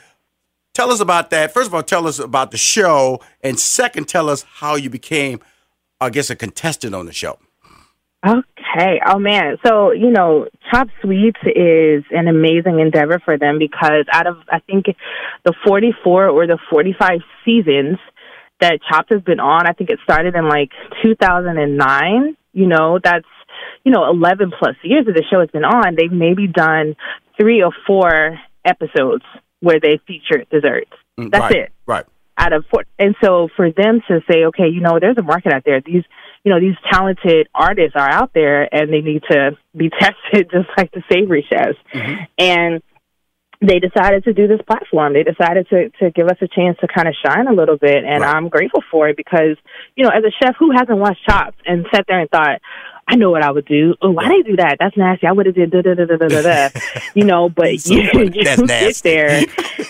Tell us about that. First of all, tell us about the show, and second, tell us how you became, I guess, a contestant on the show. Okay. Oh man. So, you know, Chopped Sweets is an amazing endeavor for them because out of I think the 44 or the 45 seasons that Chopped has been on, I think it started in like 2009, you know, that's you know, 11 plus years that the show has been on, they've maybe done 3 or 4 episodes where they feature desserts. Mm, That's right, it Right. out of four. And so for them to say, okay, you know, there's a market out there. These, you know, these talented artists are out there and they need to be tested just like the savory chefs. Mm-hmm. And they decided to do this platform. They decided to to give us a chance to kind of shine a little bit, and I'm grateful for it because you know, as a chef, who hasn't watched Chopped and sat there and thought, I know what I would do. Oh, why they do that? That's nasty. I would have did da da da da da da. You know, but So you, funny. you nasty. there,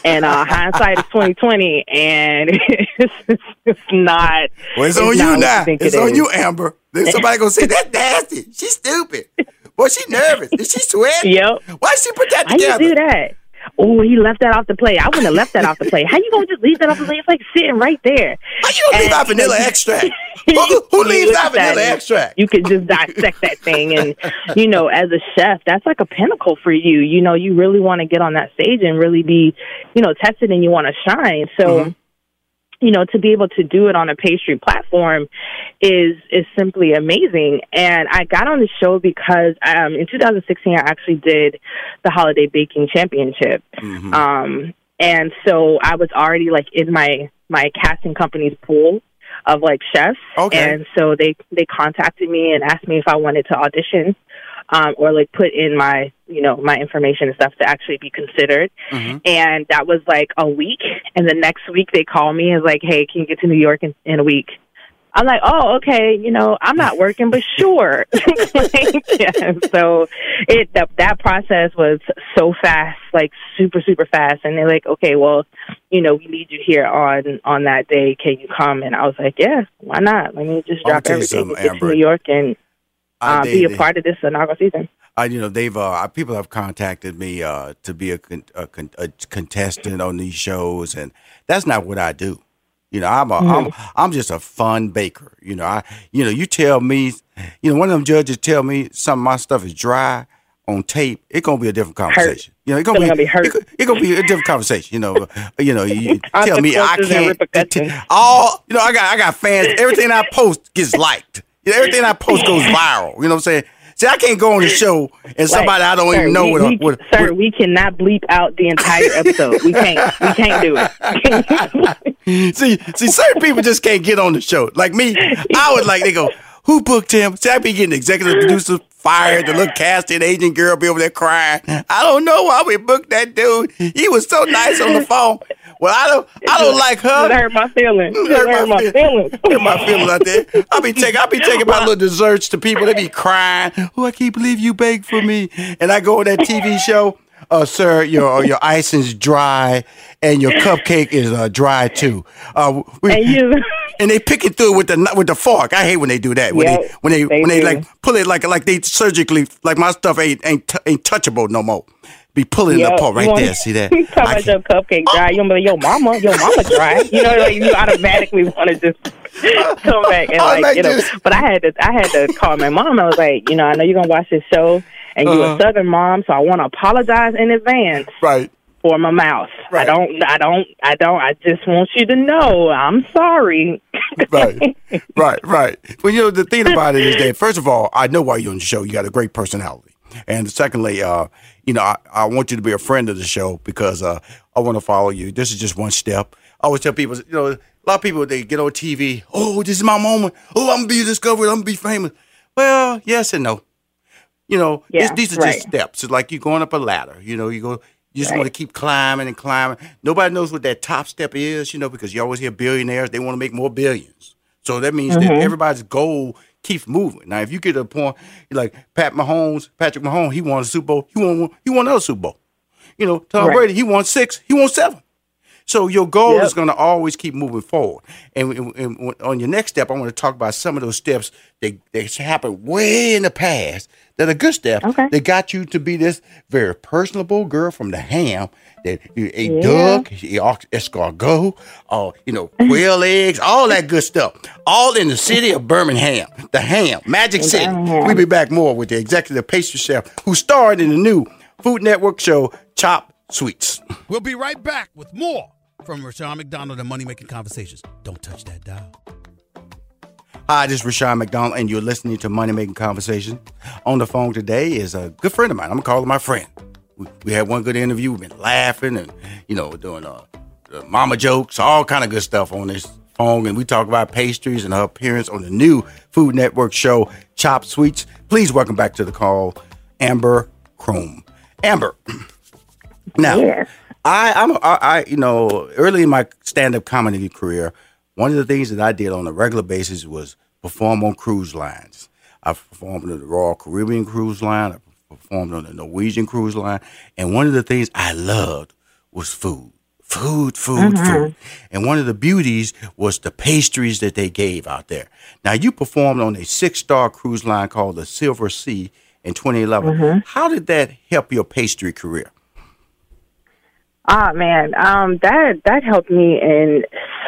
and uh, hindsight is twenty twenty, and it's, it's not. Well, it's, not on you now. It's it on is. you, Amber. Then somebody gonna say that's nasty. She's stupid. Boy, she nervous. Is she sweating? Yep. Why she put that together? How you do that? Oh, he left that off the plate. I wouldn't have left that off the plate. How you gonna just leave that off the plate? It's like sitting right there. How you gonna leave And, you know, vanilla extract? Who, who leaves look out at that vanilla and extract? You could just dissect that thing, and you know, as a chef, that's like a pinnacle for you. You know, you really want to get on that stage and really be, you know, tested, and you want to shine. So. Mm-hmm. You know, to be able to do it on a pastry platform is is simply amazing. And I got on the show because um, in 2016 I actually did the Holiday Baking Championship. Mm-hmm. Um, and so I was already like in my my casting company's pool of like chefs. Okay. And so they they contacted me and asked me if I wanted to audition um, or like put in my you know my information and stuff to actually be considered. Mm-hmm. And that was like a week. And the next week they call me and like, hey, can you get to New York in, in a week? I'm like, oh, okay, you know, I'm not working, but sure. Like, yeah, so it that that process was so fast, like super super fast, and they're like, okay, well, you know, we need you here on on that day. Can you come? And I was like, yeah, why not? Let me just drop everything, something, and get to New York, and uh, they- be a they- part of this inaugural season. I, you know, they've uh, people have contacted me uh, to be a, con- a, con- a contestant on these shows, and that's not what I do. You know, I'm a, am I'm just a fun baker. You know, I you know, you tell me, you know, one of them judges tell me some of my stuff is dry on tape, it's gonna be a different conversation. You know, it's gonna be, gonna be hurt. It, it gonna be a different conversation. You know, you know, you tell me I can't. repercussions. All you know, I got I got fans. Everything I post gets liked. Everything I post goes viral. You know what I'm saying? See, I can't go on the show and somebody I don't Sir, even know we, what, we, what, Sir, we cannot bleep out the entire episode. we can't. We can't do it. see, see, certain people just can't get on the show. Like me, I was like, they go, who booked him? See, I be getting executive producer fired, the little casting agent girl be over there crying. I don't know why we booked that dude. He was so nice on the phone. Well, I don't, I don't like her. It hurt my feelings. It Hurt hurt my my feelings. Hurt my feelings out there. I be taking, I be taking my little desserts to people. They be crying. Oh, I can't believe you baked for me. And I go on that TV show. Uh, sir, your your icing's dry, and your cupcake is uh, dry too. Uh, we, And you- and they pick it through with the with the fork. I hate when they do that. When they when they, they when they like pull it like like they surgically like my stuff ain't ain't t- ain't touchable no more. Be pulling it Yep, apart right there. See that? You talk about your cupcake dry. You gonna be like, yo, mama, yo, mama dry. You know, like you automatically want to just come back and like, like you know. this. But I had to, I had to call my mom. I was like, you know, I know you're gonna watch this show, and you're Uh-huh. a Southern mom, so I want to apologize in advance. Right. For my mouth. I don't, I don't, I don't. I just want you to know I'm sorry. right, right, right. Well, you know the thing about it is that first of all, I know why you're on the show. You got a great personality, and secondly, uh, you know, I, I want you to be a friend of the show because uh, I want to follow you. This is just one step. I always tell people, you know, a lot of people they get on TV. Oh, this is my moment. Oh, I'm gonna be discovered. I'm gonna be famous. Well, yes and no. You know, Yeah, this, these are right. just steps. It's like you're going up a ladder. You know, you go. You just Right. want to keep climbing and climbing. Nobody knows what that top step is, you know, because you always hear billionaires. They want to make more billions. So that means that Mhm. everybody's goal keeps moving. Now, if you get to a point, like Pat Mahomes, Patrick Mahomes, he won a Super Bowl. He won. He won another Super Bowl. You know, Tom Right. Brady, he won six. He won seven. So your goal Yep. is going to always keep moving forward. And, and- and on your next step, I want to talk about some of those steps that, that happened way in the past that are good steps that got you to be this very personable girl from the ham that you ate Yeah. duck, you escargot, uh, you know, quail eggs, all that good stuff. All in the city of Birmingham, the ham, Magic In City. Birmingham. We'll be back more with the executive pastry chef who starred in the new Food Network show, Chop Sweets. We'll be right back with more from Rushion McDonald and Money Making Conversations. Don't touch that dial. Hi, this is Rushion McDonald, and you're listening to Money Making Conversation. On the phone today is a good friend of mine. I'm gonna call her my friend. We, we had one good interview. We've been laughing and you know doing uh, uh, mama jokes, all kind of good stuff on this phone, and we talk about pastries and her appearance on the new Food Network show, Chopped Sweets. Please welcome back to the call, Amber Croom. Amber. Now, I, I'm, I, I, you know, early in my stand-up comedy career, one of the things that I did on a regular basis was perform on cruise lines. I performed on the Royal Caribbean cruise line. I performed on the Norwegian cruise line, and one of the things I loved was food. Food, food, Mhm. food. And one of the beauties was the pastries that they gave out there. Now, you performed on a six star cruise line called the Silversea in 2011. Mhm. How did that help your pastry career? Ah man, um, that that helped me in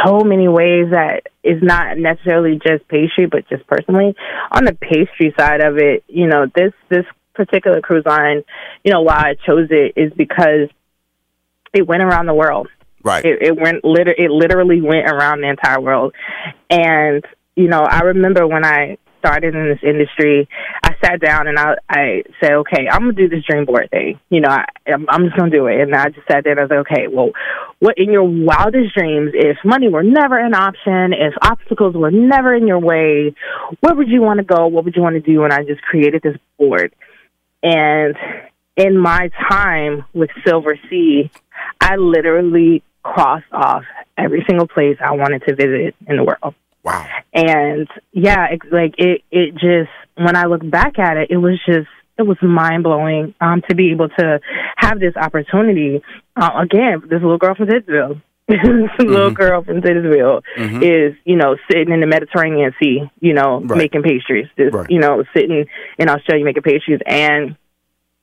so many ways that is not necessarily just pastry, but just personally. On the pastry side of it, you know, this this particular cruise line, you know, why I chose it is because it went around the world. Right. It, it went liter- it literally went around the entire world, and you know, I remember when I started in this industry, I sat down and I I said, okay, I'm gonna do this dream board thing. You know, I, I'm, I'm just gonna do it. And I just sat there and I was like, okay, well, what in your wildest dreams, if money were never an option, if obstacles were never in your way, where would you want to go? What would you want to do? And I just created this board. And in my time with Silver Sea, I literally crossed off every single place I wanted to visit in the world. Wow. And yeah, it, like it, it just when I look back at it, it was just it was mind blowing um, to be able to have this opportunity. Uh, again, this little girl from Titusville, this little girl from Titusville Mhm. is you know sitting in the Mediterranean Sea, you know, Right. making pastries. Just, Right. You know, sitting in Australia making pastries and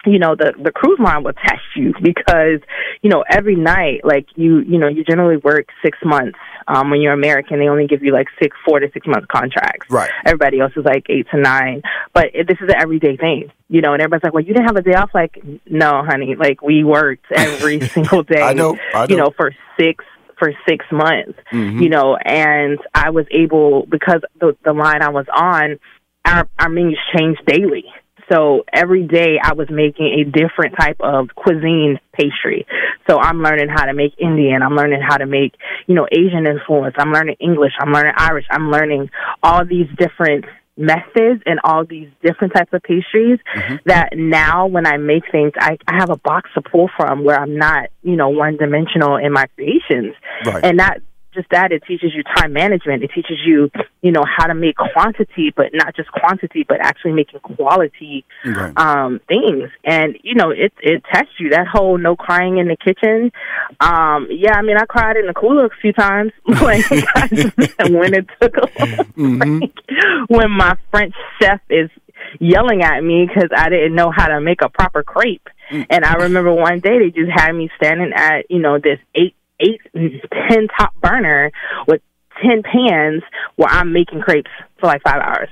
you know the the cruise line will test you because you know every night like you you know you generally work six months um when you're american they only give you like six four to six month contracts Right. everybody else is like eight to nine but it, this is an everyday thing you know and everybody's like well you didn't have a day off like no honey like we worked every single day I know, I you know. know for six for six months Mhm. you know and i was able because the the line i was on our our menus changed daily so every day I was making a different type of cuisine pastry. So I'm learning how to make Indian. I'm learning how to make, you know, Asian influence. I'm learning English. I'm learning Irish. I'm learning all these different methods and all these different types of pastries mm-hmm. that now when I make things, I, I have a box to pull from where I'm not, you know, one dimensional in my creations. Right. And that just that it teaches you time management. It teaches you, you know, how to make quantity, but not just quantity, but actually making quality Right. um things. And you know it it tests you. That whole no crying in the kitchen um yeah i mean i cried in the cooler a few times like when it took a break when my french chef is yelling at me because i didn't know how to make a proper crepe. And i remember one day they just had me standing at you know this eight eight ten top burner with ten pans where i'm making crepes for like five hours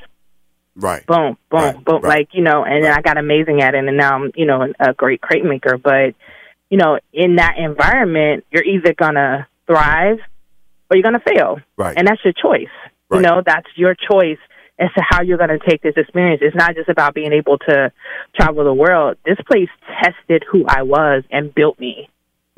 Right. boom, boom, boom, like you know, and then I got amazing at it, and now I'm you know a great crepe maker. But you know, in that environment, you're either gonna thrive or you're gonna fail, Right. and that's your choice. You know, that's your choice as to how you're gonna take this experience. It's not just about being able to travel the world. This place tested who I was and built me.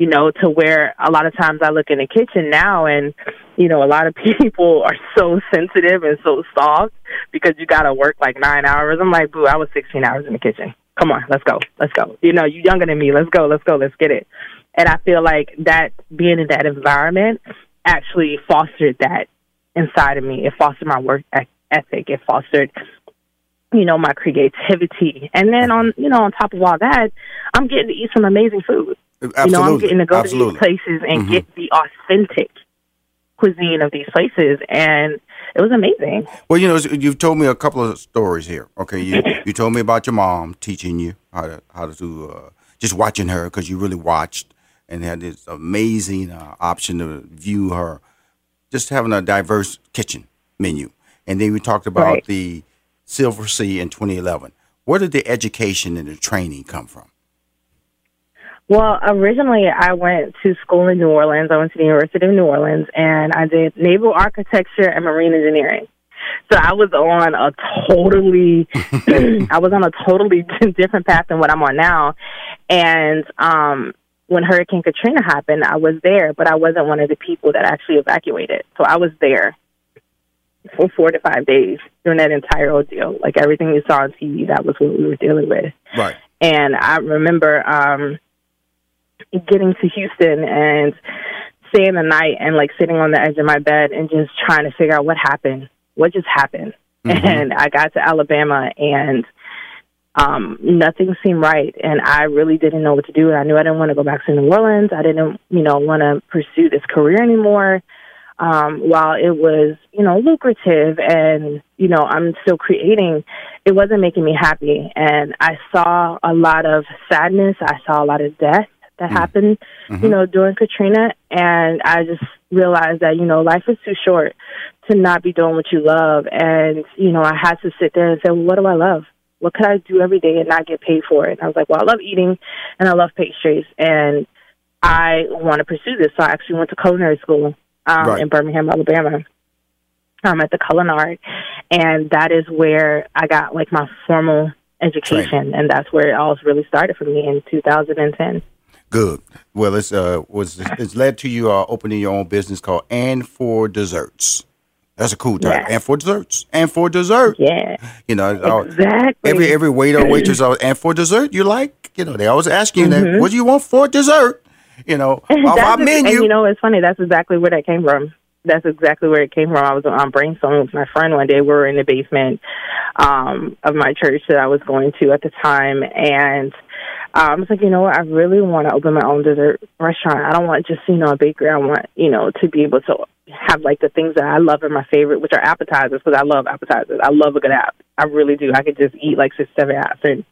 You know, to where a lot of times I look in the kitchen now and, you know, a lot of people are so sensitive and so soft because you got to work like nine hours. I'm like, boo, I was 16 hours in the kitchen. Come on, let's go. Let's go. You know, you're younger than me. Let's go. Let's go. Let's get it. And I feel like that being in that environment actually fostered that inside of me. It fostered my work eth- ethic. It fostered, you know, my creativity. And then on, you know, on top of all that, I'm getting to eat some amazing food. You know, I'm getting to go Absolutely. to these places and Mhm. get the authentic cuisine of these places, and it was amazing. Well, you know, you've told me a couple of stories here. Okay, you you told me about your mom teaching you how to how to do uh, just watching her because you really watched and had this amazing uh, option to view her, just having a diverse kitchen menu. And then we talked about Right. the Silversea in 2011. Where did the education and the training come from? Well, originally I went to school in New Orleans. I went to the University of New Orleans, and I did naval architecture and marine engineering. So I was on a totally, I was on a totally different path than what I'm on now. And um, when Hurricane Katrina happened, I was there, but I wasn't one of the people that actually evacuated. So I was there for four to five days during that entire ordeal. Like everything you saw on TV, that was what we were dealing with. Right. And I remember um, getting to Houston and staying the night and like sitting on the edge of my bed and just trying to figure out what happened, what just happened. And I got to Alabama and um, nothing seemed right, and I really didn't know what to do. And I knew I didn't want to go back to New Orleans. I didn't, you know, want to pursue this career anymore. Um, while it was, you know, lucrative and, you know, I'm still creating, it wasn't making me happy. And I saw a lot of sadness. I saw a lot of death that happened, you know, during Katrina. And I just realized that, you know, life is too short to not be doing what you love. And, you know, I had to sit there and say, well, what do I love? What could I do every day and not get paid for it? And I was like, well, I love eating and I love pastries. And I want to pursue this. So I actually went to culinary school um, Right. in Birmingham, Alabama. Um, at the Culinard, and that is where I got like my formal education, and that's where it all really started for me in 2010. Good. Well, it's uh was it's led to you uh, opening your own business called And for Desserts. That's a cool title. Yeah. And for desserts. And for dessert. Yeah. You know, Exactly. every every waiter waitress always and for dessert you like, you know, they always ask you that Mhm. what do you want for dessert? You know, off our menu. And you know, it's funny. That's exactly where that came from. That's exactly where it came from. I was um, brainstorming with my friend one day. We were in the basement um, of my church that I was going to at the time, and I was like, you know what? I really want to open my own dessert restaurant. I don't want just you know a bakery. I want you know to be able to have like the things that I love and my favorite, which are appetizers, because I love appetizers. I love a good app. I really do. I could just eat like six, seven apps and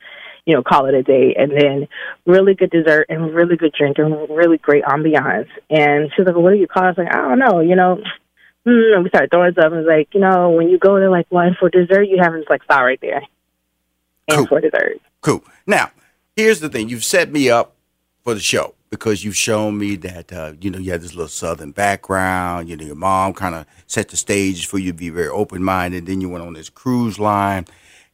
you know, call it a day. And then really good dessert and really good drink and really great ambiance. And she's like, what do you call it? I was like, I don't know, you know. Mm, and we started throwing stuff and it was like, you know, when you go there, like, well, and for dessert, you have this like stop right there. And for dessert. Cool. Now, here's the thing. You've set me up for the show because you've shown me that, uh, you know, you had this little Southern background. You know, your mom kind of set the stage for you to be very open minded. Then you went on this cruise line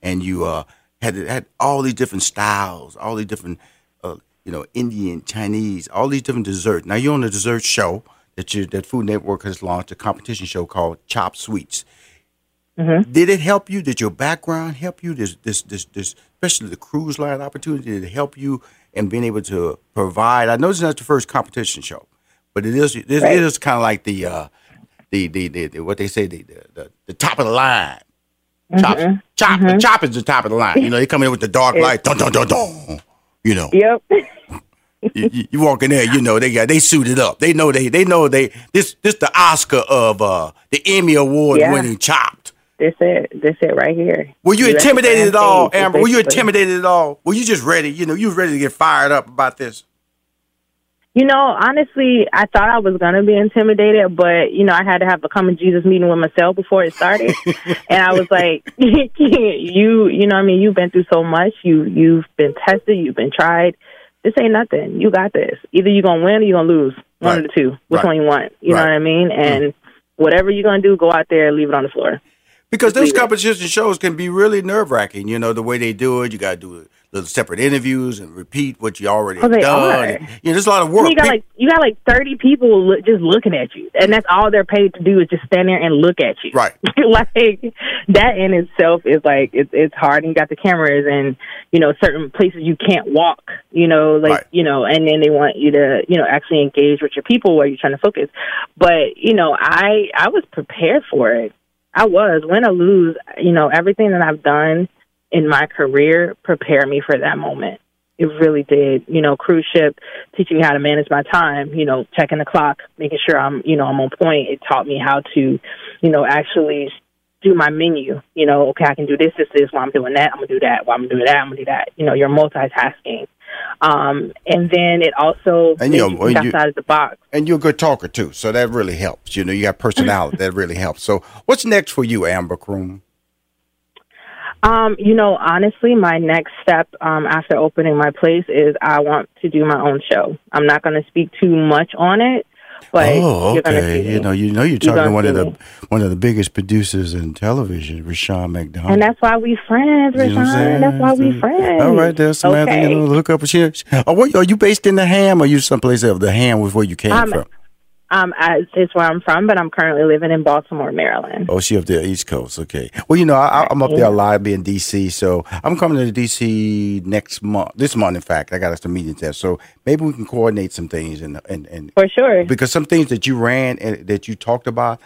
and you uh, had, had all these different styles, all these different, uh, you know, Indian, Chinese, all these different desserts. Now, you're on a dessert show that, you, that Food Network has launched, a competition show called Chopped Sweets. Mm-hmm. Did it help you? Did your background help you? This, this, this, this, especially the cruise line opportunity, did it help you in being able to provide? I know this is not the first competition show, but it is. This Right. it is kind of like the, uh, the, the, the, the, what they say, the, the, the, top of the line. Chop, Mhm. chop, Mhm. chop is the top of the line. You know, they come in with the dark light, dun dun dun dun. You know, Yep. you, you- walk in there, you know they got they suited up. They know they they know they this this the Oscar of uh the Emmy award Yeah. winning Chopped. This it. This it right here. Were you the intimidated at all, Amber? Were you intimidated at all? Were you just ready? You know, you was ready to get fired up about this. You know, honestly, I thought I was gonna be intimidated, but you know, I had to have a come to Jesus meeting with myself before it started, and I was like, "You, you know, what I mean, you've been through so much. You, you've been tested. You've been tried. This ain't nothing. You got this. Either you're gonna win or you're gonna lose. One of the two. Which Right. one you want? You know what I mean? Mm. And whatever you're gonna do, go out there and leave it on the floor. Because those competition shows can be really nerve wracking. You know, the way they do it, you got to do little separate interviews and repeat what you already Oh, done. And, you know, there's a lot of And work. You got like you got like thirty people look, just looking at you, and that's all they're paid to do is just stand there and look at you. Right. like that in itself is like it's it's hard. And you got the cameras, and you know certain places you can't walk. You know, like Right. you know, and then they want you to you know actually engage with your people where you're trying to focus. But you know, I I was prepared for it. I was win or lose. You know, everything that I've done in my career prepared me for that moment. It really did. You know, cruise ship teaching me how to manage my time, you know, checking the clock, making sure I'm, you know, I'm on point. It taught me how to, you know, actually do my menu. You know, okay, I can do this, this, this while I'm doing that. I'm gonna do that while I'm doing that. I'm gonna do that. You know, you're multitasking. Um, and then it also And, you know, you when think you- outside of the box. and you're a good talker too, so that really helps. You know, you got personality that really helps. So, what's next for you, Amber Croom? Um, you know, honestly, my next step um, after opening my place is I want to do my own show. I'm not going to speak too much on it, but oh, you're okay. You know, you know, you're You're talking to one of the me. one of the biggest producers in television, Rushion McDonald. and that's why we friends, You know I'm Rushion. That's why we friends. All right, there's Samantha. Okay. You know, hook up. She, oh, what, are you based in the Ham, or you someplace else? The Ham was where you came Um, from. Um, I, it's where I'm from, but I'm currently living in Baltimore, Maryland. Oh, she up there, East Coast. Okay. Well, you know, I, I'm up there a lot, being DC. So I'm coming to DC next month. This month, in fact, I got us some meetings there. So maybe we can coordinate some things and and and for sure. because some things that you ran and that you talked about,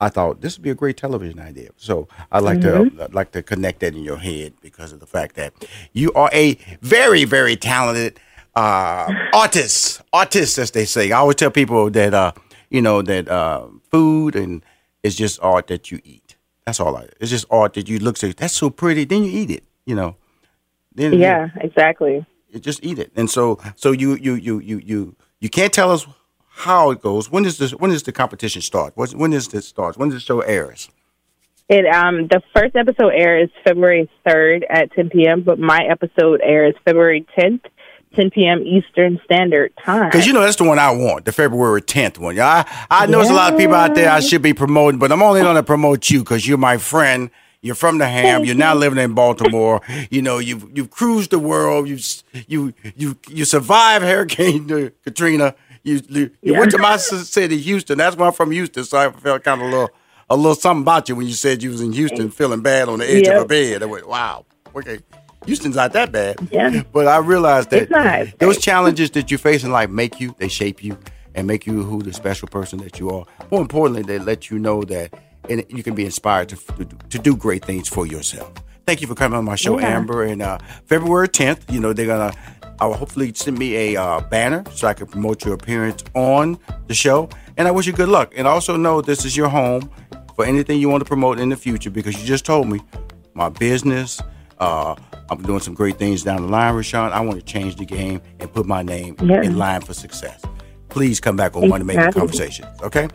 I thought this would be a great television idea. So I'd like Mm-hmm. to I'd like to connect that in your head because of the fact that you are a very very talented uh, artists, Artist, as they say. I always tell people that uh, you know that uh, food and is just art that you eat. That's all. I, it's just art that you look. Say that's so pretty. Then you eat it. You know. Then you- Yeah, exactly. you just eat it. And so so you you you you you you can't tell us how it goes. When does this when does the competition start? What's, when does this start? When does the show airs? It um the first episode airs February third at 10 p.m., but my episode airs February 10th, 10 p.m. Eastern Standard Time. Because you know that's the one I want, the February tenth one. I I know there's a lot of people out there I should be promoting, but I'm only going to promote you because you're my friend. You're from the Ham. You're now living in Baltimore. You know you've you've cruised the world. You you you you survived Hurricane Katrina. You you, you went to my city, Houston. That's where I'm from, Houston. So I felt kind of a little a little something about you when you said you was in Houston, feeling bad on the edge of a bed. I went, wow, okay. Houston's not that bad. Yeah. But I realized that not. those challenges that you face in life make you, they shape you, and make you who the special person that you are. More importantly, they let you know that and you can be inspired to, to, to do great things for yourself. Thank you for coming on my show, Yeah. Amber. And uh, February 10th, you know, they're going to uh, hopefully send me a uh, banner so I can promote your appearance on the show. And I wish you good luck. And also know this is your home for anything you want to promote in the future because you just told me my business. Uh, I'm doing some great things down the line, Rushion. I want to change the game and put my name Yeah. in line for success. Please come back on Thanks Money Making having. Conversations, okay?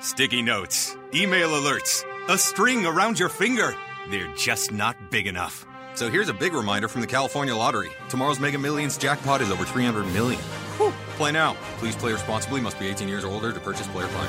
Sticky notes, email alerts, a string around your finger. They're just not big enough. So here's a big reminder from the California Lottery. Tomorrow's Mega Millions jackpot is over 300 million. Whew. Play now. Please play responsibly. Must be 18 years or older to purchase player fine.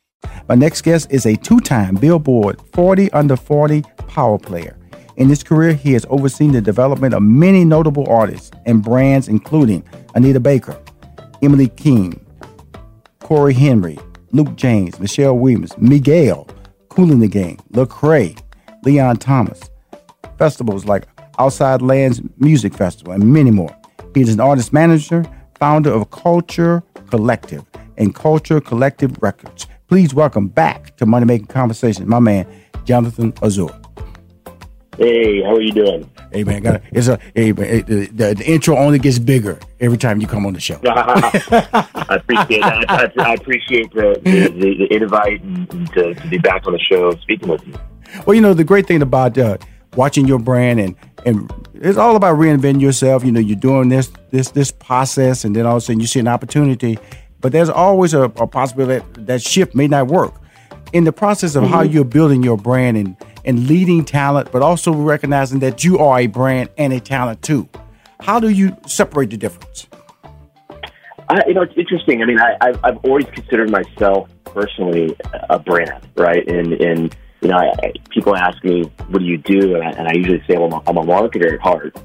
My next guest is a two time Billboard 40 Under 40 power player. In his career, he has overseen the development of many notable artists and brands, including Anita Baker, Emily King, Corey Henry, Luke James, Michelle Williams, Miguel, Kool and the Gang, Lecrae, Leon Thomas, festivals like Outside Lands Music Festival, and many more. He is an artist manager, founder of Culture Collective and Culture Collective Records. Please welcome back to Money Making Conversation, my man, Jonathan Azu. Hey, how are you doing? Hey man, got it's a hey man, it- the, the, intro only gets bigger every time you come on the show. I appreciate that. I, I appreciate the, the, the, invite and to, to be back on the show speaking with you. Well, you know the great thing about uh, watching your brand and and it's all about reinventing yourself. You know, you're doing this this this process, and then all of a sudden you see an opportunity, but there's always a, a possibility that that shift may not work. In the process of how Mhm. you're building your brand and and leading talent, but also recognizing that you are a brand and a talent too. How do you separate the difference? I, you know, it's interesting. I mean, I, I've, I've always considered myself personally a brand, right? And and you know, I, I, people ask me, "What do you do?" And I, and I usually say, "Well, I'm a, I'm a marketer at heart."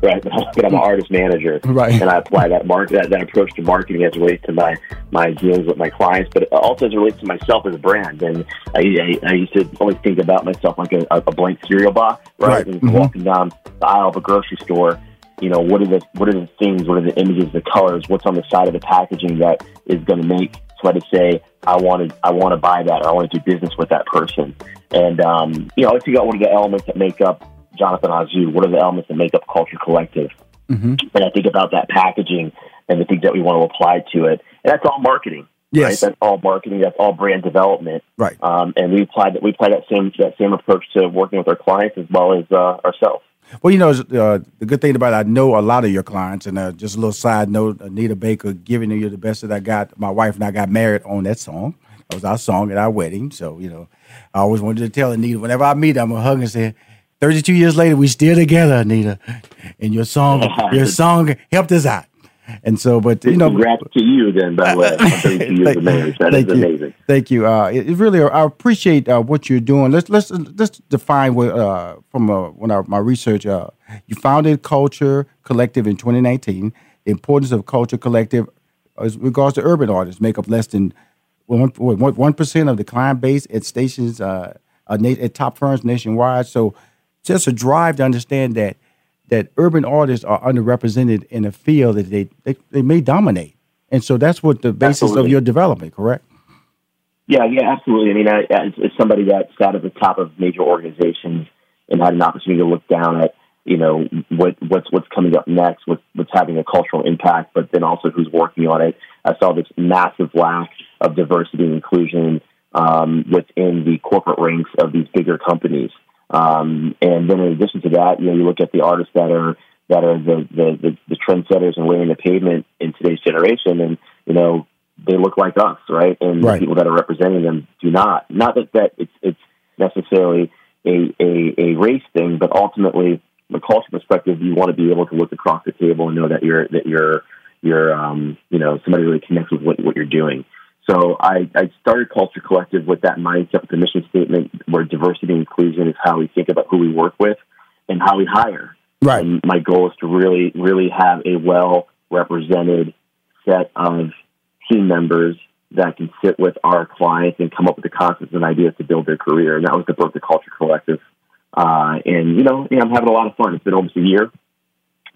Right, but I'm, an artist manager, Right. And I apply that market that, that approach to marketing as it relates to my my dealings with my clients, but also as it relates to myself as a brand. And I, I, I used to always think about myself like a, a blank cereal box, right? Right. And Mhm. walking down the aisle of a grocery store, you know, what are the what are the things, what are the images, the colors, what's on the side of the packaging that is going to make so to say I want to I want to buy that or I want to do business with that person. And um, you know, I figure out what are the elements that make up Jonathan Azu. What are the elements that make up Culture Collective? Mm-hmm. And I think about that packaging and the things that we want to apply to it. And that's all marketing. Yes. Right? That's all marketing. That's all brand development. Right. Um, and we apply that. We apply that same that same approach to working with our clients as well as uh, ourselves. Well, you know, uh, the good thing about it, I know a lot of your clients, and uh, just a little side note: Anita Baker, "Giving You the Best That I Got." My wife and I got married on that song. That was our song at our wedding. So, you know, I always wanted to tell Anita whenever I meet her, I'm gonna hug and say, "32 years later, we still together, Anita." And your song, your song helped us out. And so, but you know, Congrats to you, then. By the way, on 32 years of marriage. That is Thank you. amazing. Thank you. Uh, it, it really, I appreciate uh, what you're doing. Let's let's let's define what uh, from uh, when I, my research. Uh, you founded Culture Collective in 2019. The importance of Culture Collective as regards to urban artists make up less than one one percent of the client base at stations uh, uh, at top firms nationwide. So, just a drive to understand that that urban artists are underrepresented in a field that they they, they may dominate, and so that's what the basis of your development. Correct. Yeah, yeah, absolutely. I mean, I, as, as somebody that sat at the top of major organizations and had an opportunity to look down at, you know, what what's what's coming up next, what's what's having a cultural impact, but then also who's working on it. I saw this massive lack of diversity and inclusion um, within the corporate ranks of these bigger companies. Um, and then in addition to that, you know, you look at the artists that are that are the the, the, the trendsetters and laying the pavement in today's generation, and you know, they look like us, right? And Right. the people that are representing them do not. Not that, that it's it's necessarily a, a, a race thing, but ultimately, from a culture perspective, you want to be able to look across the table and know that you're that you're you're um, you know somebody really connects with what, what you're doing. So I, I started Culture Collective with that mindset, with the mission statement, where diversity and inclusion is how we think about who we work with and how we hire. Right. And my goal is to really, really have a well represented set of team members that can sit with our clients and come up with the concepts and ideas to build their career. And that was the birth of Culture Collective. Uh, and, you know, yeah, I'm having a lot of fun. It's been almost a year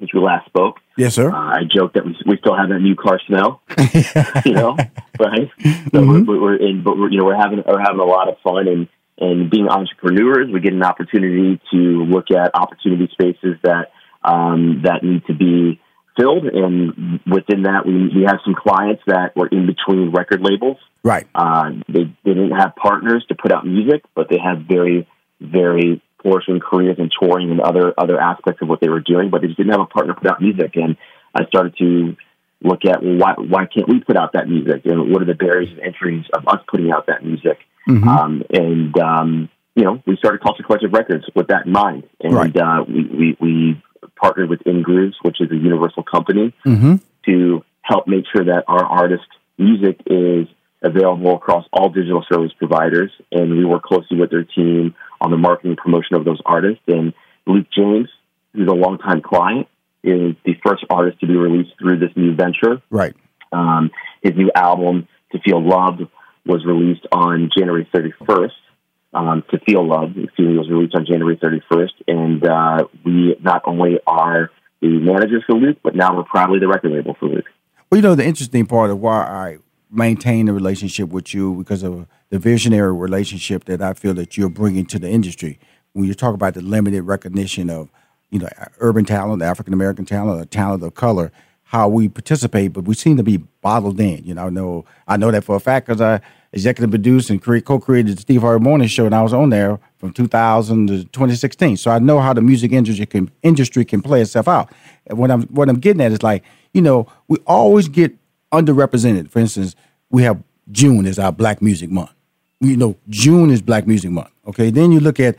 since we last spoke. Yes, sir. Uh, I joked that we, we still have that new car smell, you know, right? So Mm-hmm. we're, we're in, but we're you know we're having we're having a lot of fun and and being entrepreneurs, we get an opportunity to look at opportunity spaces that um, that need to be filled, and within that, we we have some clients that were in between record labels. Right. Uh, they, they didn't have partners to put out music, but they had very, very flourishing careers in touring and other other aspects of what they were doing. But they just didn't have a partner put out music, and I started to look at well, why why can't we put out that music, and what are the barriers and entries of us putting out that music? Mhm. Um, and um, you know, we started Culture Collective Records with that in mind, and Right. uh, we, we we partnered with InGrooves, which is a Universal company Mm-hmm. to help make sure that our artist music is available across all digital service providers. And we work closely with their team on the marketing and promotion of those artists. And Luke James, who's a longtime client, is the first artist to be released through this new venture. Right. Um, his new album, To Feel Loved, was released on January 31st. Um, to Feel Loved, excuse me, was released on January 31st. And uh, we not only are the managers for Luke, but now we're proudly the record label for Luke. Well, you know, the interesting part of why I maintain the relationship with you because of the visionary relationship that I feel that you're bringing to the industry. When you talk about the limited recognition of, you know, urban talent, African American talent, or talent of color, how we participate, but we seem to be bottled in. You know, I know I know that for a fact because I executive produced and cre- co-created the Steve Harvey Morning Show, and I was on there from 2000 to 2016. So I know how the music industry can industry can play itself out. And what I'm what I'm getting at is like, you know, we always get underrepresented. For instance, we have June is our Black Music Month. You know, June is Black Music Month. Okay, then you look at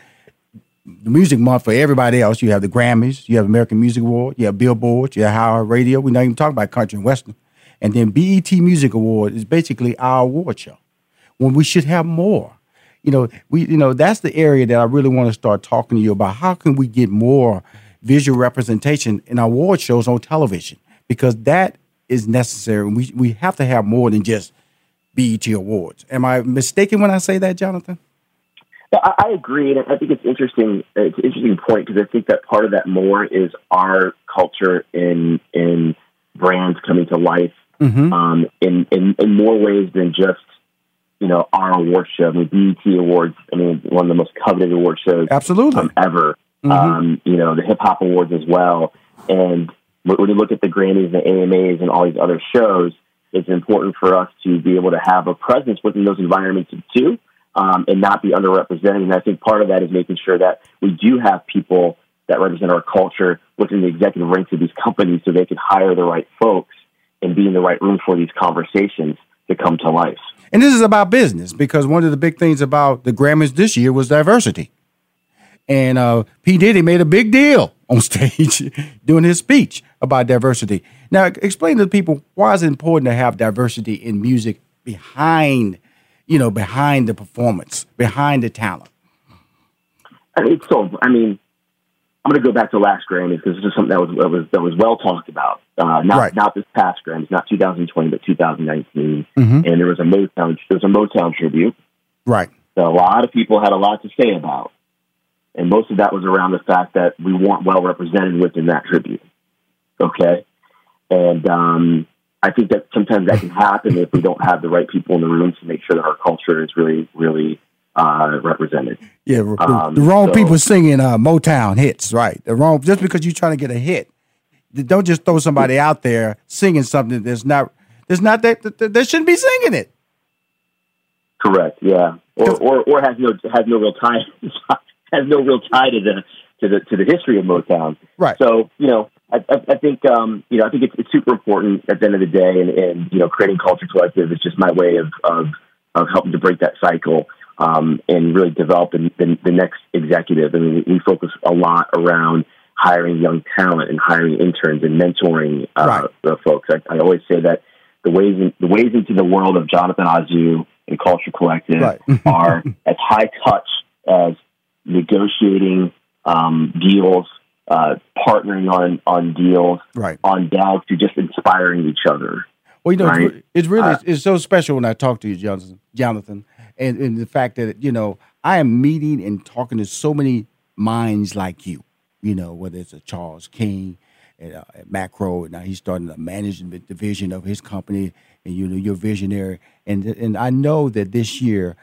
the music month for everybody else. You have the Grammys, you have American Music Award, you have Billboard, you have iHeartRadio. We're not even talking about country and western. And then BET Music Award is basically our award show. When we should have more. You know, we you know, that's the area that I really want to start talking to you about. How can we get more visual representation in our award shows on television? Because that is necessary. We we have to have more than just BET awards. Am I mistaken when I say that, Jonathan? I, I agree, and I think it's interesting. It's an interesting point because I think that part of that more is our culture in in brands coming to life Mm-hmm. um, in, in in more ways than just you know our award show. I mean, BET Awards. I mean, one of the most coveted award shows Absolutely. um, ever. Mhm. Um, you know, the Hip Hop Awards as well. And when you look at the Grammys, and the AMAs, and all these other shows, it's important for us to be able to have a presence within those environments too, um, and not be underrepresented. And I think part of that is making sure that we do have people that represent our culture within the executive ranks of these companies, so they can hire the right folks and be in the right room for these conversations to come to life. And this is about business because one of the big things about the Grammys this year was diversity. And uh, P. Diddy made a big deal on stage during his speech about diversity. Now, explain to the people why it's important to have diversity in music behind, you know, behind the performance, behind the talent. It's so. I mean, I'm going to go back to last Grammys because this is something that was that was that was well talked about. Uh, not Right. not this past Grammys, not 2020, but 2019. Mhm. And there was a Motown there was a Motown tribute Right. that a lot of people had a lot to say about, and most of that was around the fact that we weren't well represented within that tribute. Okay, and um, I think that sometimes that can happen if we don't have the right people in the room to make sure that our culture is really really uh, represented. Yeah, the, Um, the wrong so- people singing uh, Motown hits, right? The wrong just because you're trying to get a hit, don't just throw somebody out there singing something that's not that's not that that, that shouldn't be singing it. Correct. Yeah. Or, or or has no has no real tie has no real tie to the to the to the history of Motown. Right. So you know, I, I, I think um, you know I think it's, it's super important at the end of the day, and, and you know, creating culture collective is just my way of of, of helping to break that cycle um, and really develop the, the, the next executive. I mean, we focus a lot around hiring young talent and hiring interns and mentoring uh, the folks. I, I always say that the ways in, the ways into the world of Jonathan Azu and Culture Collective Right. are as high touch as negotiating um, deals, uh, partnering on on deals, Right. on down to just inspiring each other. Well, you know, Right. it's, it's really Uh, it's so special when I talk to you, Jonathan. Jonathan, and, and the fact that you know I am meeting and talking to so many minds like you. You know, whether it's a Charles King, at, uh, at Macro. Now he's starting the management division of his company, and you know you're visionary. And and I know that this year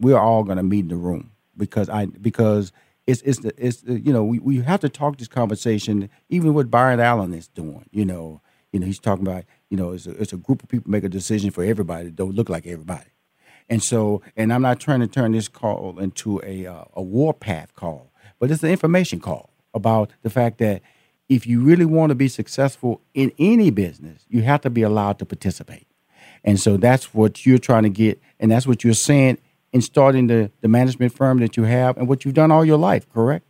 we're all going to meet in the room because I because it's it's the, it's the, you know we, we have to talk this conversation even what Byron Allen is doing. You know you know he's talking about you know it's a, it's a group of people make a decision for everybody that don't look like everybody. And so, and I'm not trying to turn this call into a uh, a warpath call, but it's an information call about the fact that if you really want to be successful in any business, you have to be allowed to participate. And so that's what you're trying to get, and that's what you're saying in starting the, the management firm that you have and what you've done all your life, correct?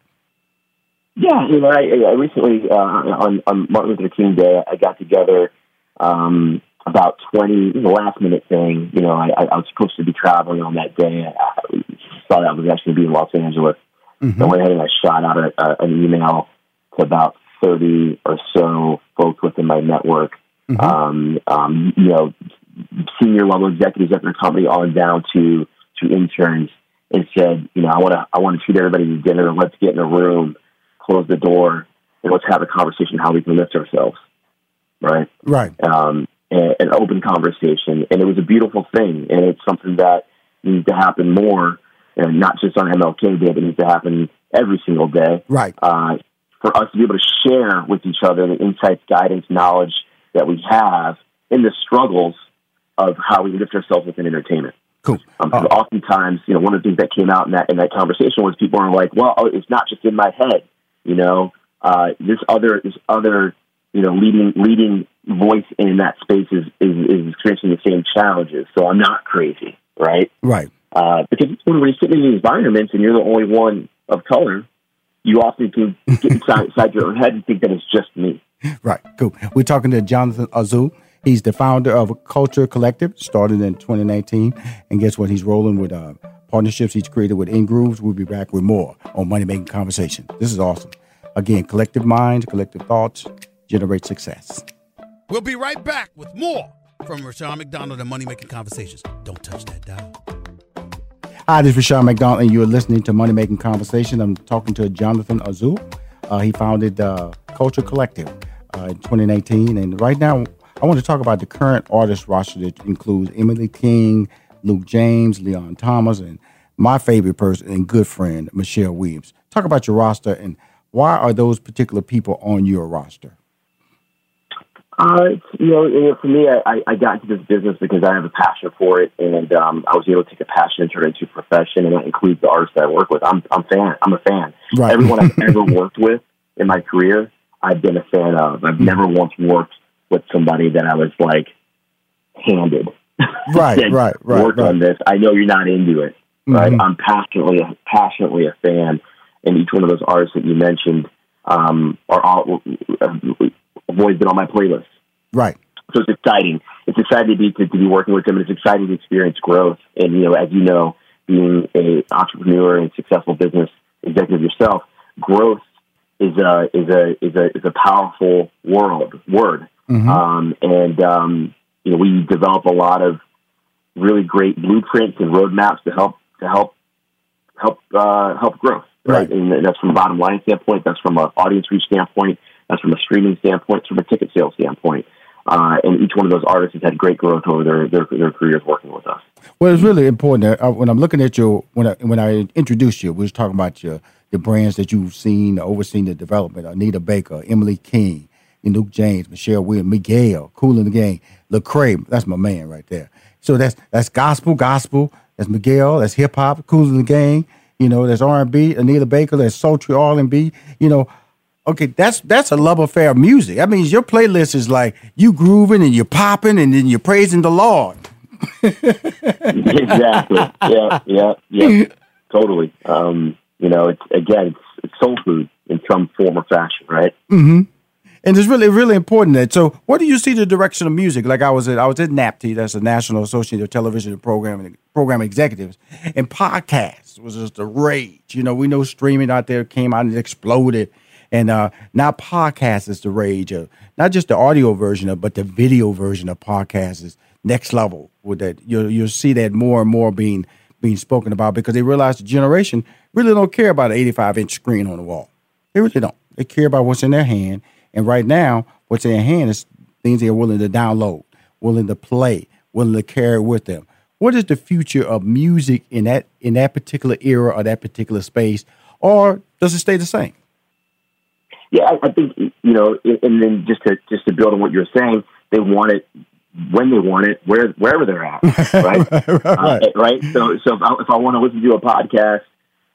Yeah, you know, I, I recently uh, on, on Martin Luther King Day, I got together um, about 20, the last minute thing. You know, I, I was supposed to be traveling on that day. I thought I was actually going to be in Los Angeles. Mm-hmm. I went ahead and I shot out a, a, an email to about 30 or so folks within my network. Mm-hmm. Um, um, you know, senior level executives at their company on down to, to interns and said, you know, I want to, I want to treat everybody to dinner. Let's get in a room, close the door, and let's have a conversation how we can lift ourselves. Right. Right. Um, an open conversation, and it was a beautiful thing, and it's something that needs to happen more, and not just on MLK Day, but needs to happen every single day. Right. Uh, for us to be able to share with each other the insights, guidance, knowledge that we have in the struggles of how we lift ourselves within entertainment. Cool. Um, uh, oftentimes, you know, one of the things that came out in that in that conversation was people are like, "Well, oh, it's not just in my head." You know, uh, this other this other you know leading leading voice in that space is, is, is experiencing the same challenges. So I'm not crazy, right? Right. Uh, because when we're sitting in these environments and you're the only one of color, you often can get inside, inside your own head and think that it's just me. Right. Cool. We're talking to Jonathan Azu. He's the founder of a Culture Collective, started in 2019. And guess what? He's rolling with uh, partnerships he's created with InGrooves. We'll be back with more on Money Making Conversation. This is awesome. Again, collective minds, collective thoughts generate success. We'll be right back with more from Rushion McDonald and Money Making Conversations. Don't touch that dial. Hi, this is Rushion McDonald, and you're listening to Money Making Conversation. I'm talking to Jonathan Azu. Uh, he founded uh, Culture Collective uh, in 2019, and right now I want to talk about the current artist roster that includes Emily King, Luke James, Leon Thomas, and my favorite person and good friend, Michelle Williams. Talk about your roster and why are those particular people on your roster? Uh, you know, for me, I, I got into this business because I have a passion for it, and um, I was able to take a passion and turn it into a profession, and that includes the artists that I work with. I'm, I'm fan. I'm a fan. Right. Everyone I've ever worked with in my career, I've been a fan of. I've never once worked with somebody that I was like handed. Right, right, right. Work right. on this. I know you're not into it. Right. Mm-hmm. I'm passionately, passionately a fan, and each one of those artists that you mentioned um, are all have always been on my playlist. Right. So it's exciting. It's exciting to be to, to be working with them, and it's exciting to experience growth. And you know, as you know, being a entrepreneur and successful business executive yourself, growth is a is a is a is a powerful world word. Mm-hmm. Um, and um, you know, we develop a lot of really great blueprints and roadmaps to help to help help uh, help growth. Right? right, and that's from a bottom line standpoint. That's from an audience reach standpoint. That's from a streaming standpoint, from a ticket sales standpoint. Uh, and each one of those artists has had great growth over their, their, their careers working with us. Well, it's really important. Uh, when I'm looking at you, when I, when I introduced you, we was talking about your the brands that you've seen, overseen the development. Anita Baker, Emily King, Luke James, Michelle Williams, Miguel, Kool & the Gang, Lecrae. That's my man right there. So that's that's gospel, gospel. That's Miguel. That's hip hop, Kool & the Gang. You know, there's R and B, Anita Baker. There's sultry R and B. You know, okay, that's that's a love affair of music. That means your playlist is like you grooving and you're popping and then you're praising the Lord. exactly. Yeah, yeah, yeah. Totally. Um, you know, it's again, it's, it's soul food in some form or fashion, right? Mm-hmm. And it's really, really important that. So, what do you see the direction of music? Like I was at, I was at NATPE, that's the National Association of Television and Program Program Executives, and podcasts was just a rage. You know, we know streaming out there came out and exploded and uh, now podcast is the rage of not just the audio version of, but the video version of podcasts is next level. With that, you'll you'll see that more and more being being spoken about because they realize the generation really don't care about an 85 inch screen on the wall. They really don't. They care about what's in their hand And right now, what's in hand is things they're willing to download, willing to play, willing to carry with them. What is the future of music in that in that particular era or that particular space, or does it stay the same? Yeah, I, I think you know, and then just to just to build on what you're saying, they want it when they want it, where wherever they're at, right? right. Uh, right. So, so if I, if I want to listen to a podcast,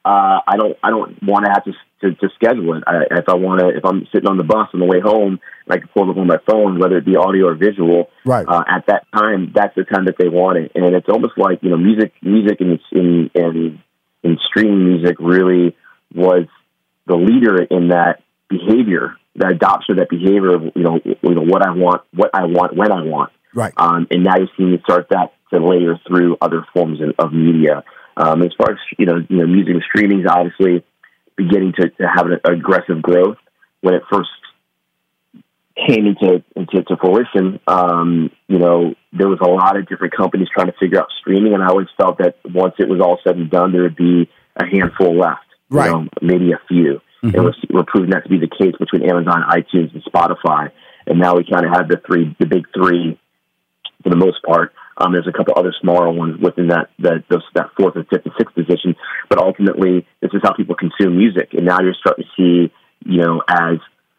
uh, I don't I don't want to have to, to, to schedule it. I, if I want to, if I'm sitting on the bus on the way home, and I can pull up on my phone, whether it be audio or visual. Right. Uh, at that time, that's the time that they want it, and it's almost like you know, music, music, in in in, in streaming music really was the leader in that behavior, that adoption of that behavior of you know, you know what I want, what I want, when I want. Right. Um, and now you're seeing it start that to layer through other forms of, of media. Um, as far as you know, you know, music and streaming is obviously beginning to, to have an aggressive growth. When it first came into into to fruition, um, you know, there was a lot of different companies trying to figure out streaming, and I always felt that once it was all said and done, there would be a handful left, right? You know, maybe a few. Mm-hmm. And we're, we're proving that to be the case between Amazon, iTunes, and Spotify. And now we kind of have the three, the big three for the most part. Um, there's a couple other smaller ones within that that those, that fourth and fifth and sixth position, but ultimately this is how people consume music. And now you're starting to see, you know, as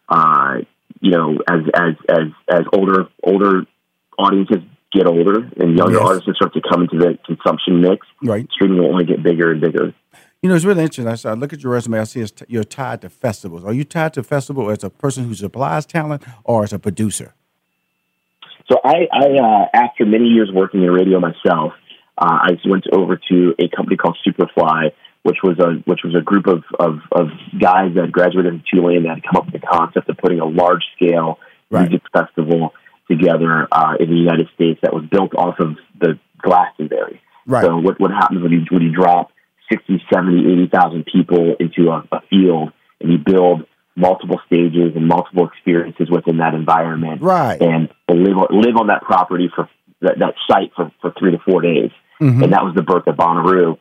uh, you know, as as as as older older audiences get older and younger Yes. artists start to come into the consumption mix, Right. streaming will only get bigger and bigger. You know, it's really interesting. I, saw, I look at your resume. I see it's t- you're tied to festivals. Are you tied to festival as a person who supplies talent or as a producer? So I, I uh, after many years working in radio myself, uh, I went over to a company called Superfly, which was a which was a group of of, of guys that graduated from Tulane that had come up with the concept of putting a large scale music festival together uh, in the United States that was built off of the Glastonbury. Right. So what what happens when you when you drop 60, 70, 80,000 people into a, a field and you build multiple stages and multiple experiences within that environment Right. and live on, live on that property for that, that site for, for three to four days. Mhm. And that was the birth of Bonnaroo.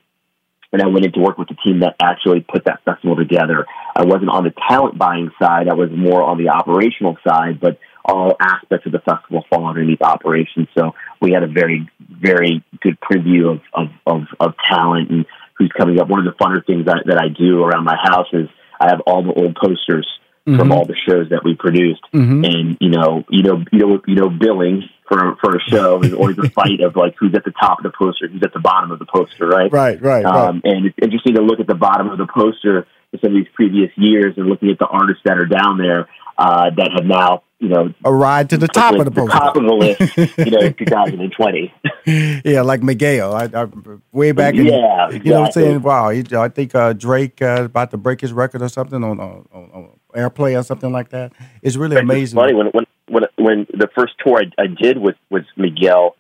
And I went in to work with the team that actually put that festival together. I wasn't on the talent buying side. I was more on the operational side, but all aspects of the festival fall underneath operations. So we had a very, very good preview of, of, of, of talent and who's coming up. One of the funner things that, that I do around my house is I have all the old posters Mhm. from all the shows that we produced. Mhm. And, you know, you know, you know, you know, billing for, for a show is always a fight of like who's at the top of the poster, who's at the bottom of the poster, right? Right, right, Um, and it's interesting to look at the bottom of the poster some of these previous years and looking at the artists that are down there uh, that have now, you know, A ride to the top of the poster. top of the list, you know, in 2020. yeah, like Miguel. I, I, way back in, Yeah, you know what I'm saying? Wow, he, I think uh, Drake uh, about to break his record or something on, on, on, airplay or something like that. It's really It's amazing. funny when when when when the first tour I, I did with with Miguel,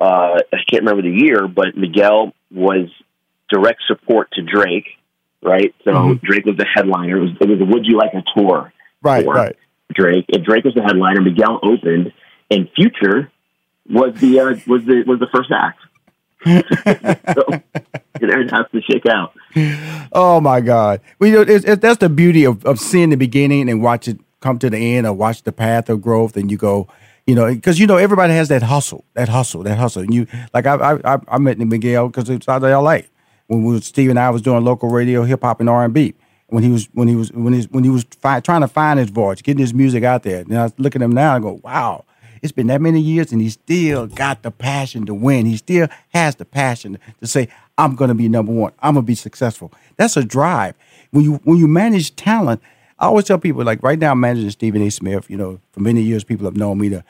uh, I can't remember the year, but Miguel was direct support to Drake, right? So Mhm. Drake was the headliner. It was it was a Would You Like a Tour? Right, tour. right. Drake and Drake was the headliner. Miguel opened, and Future was the uh, was the was the first act. so it has to shake out. Oh my God! Well, you know, it's, it's, that's the beauty of, of seeing the beginning and watch it come to the end, or watch the path of growth, and you go, you know, because you know everybody has that hustle, that hustle, that hustle. And you like I I I, I met Miguel because it's out of L.A. when we was, Steve and I was doing local radio, hip hop, and R and B. When he was when he was when he when he was fi- trying to find his voice, getting his music out there. And I look at him now and go, wow. It's been that many years, and he still got the passion to win. He still has the passion to say, "I'm going to be number one. I'm going to be successful." That's a drive. When you when you manage talent, I always tell people like right now, I'm managing Stephen A. Smith. You know, for many years, people have known me to,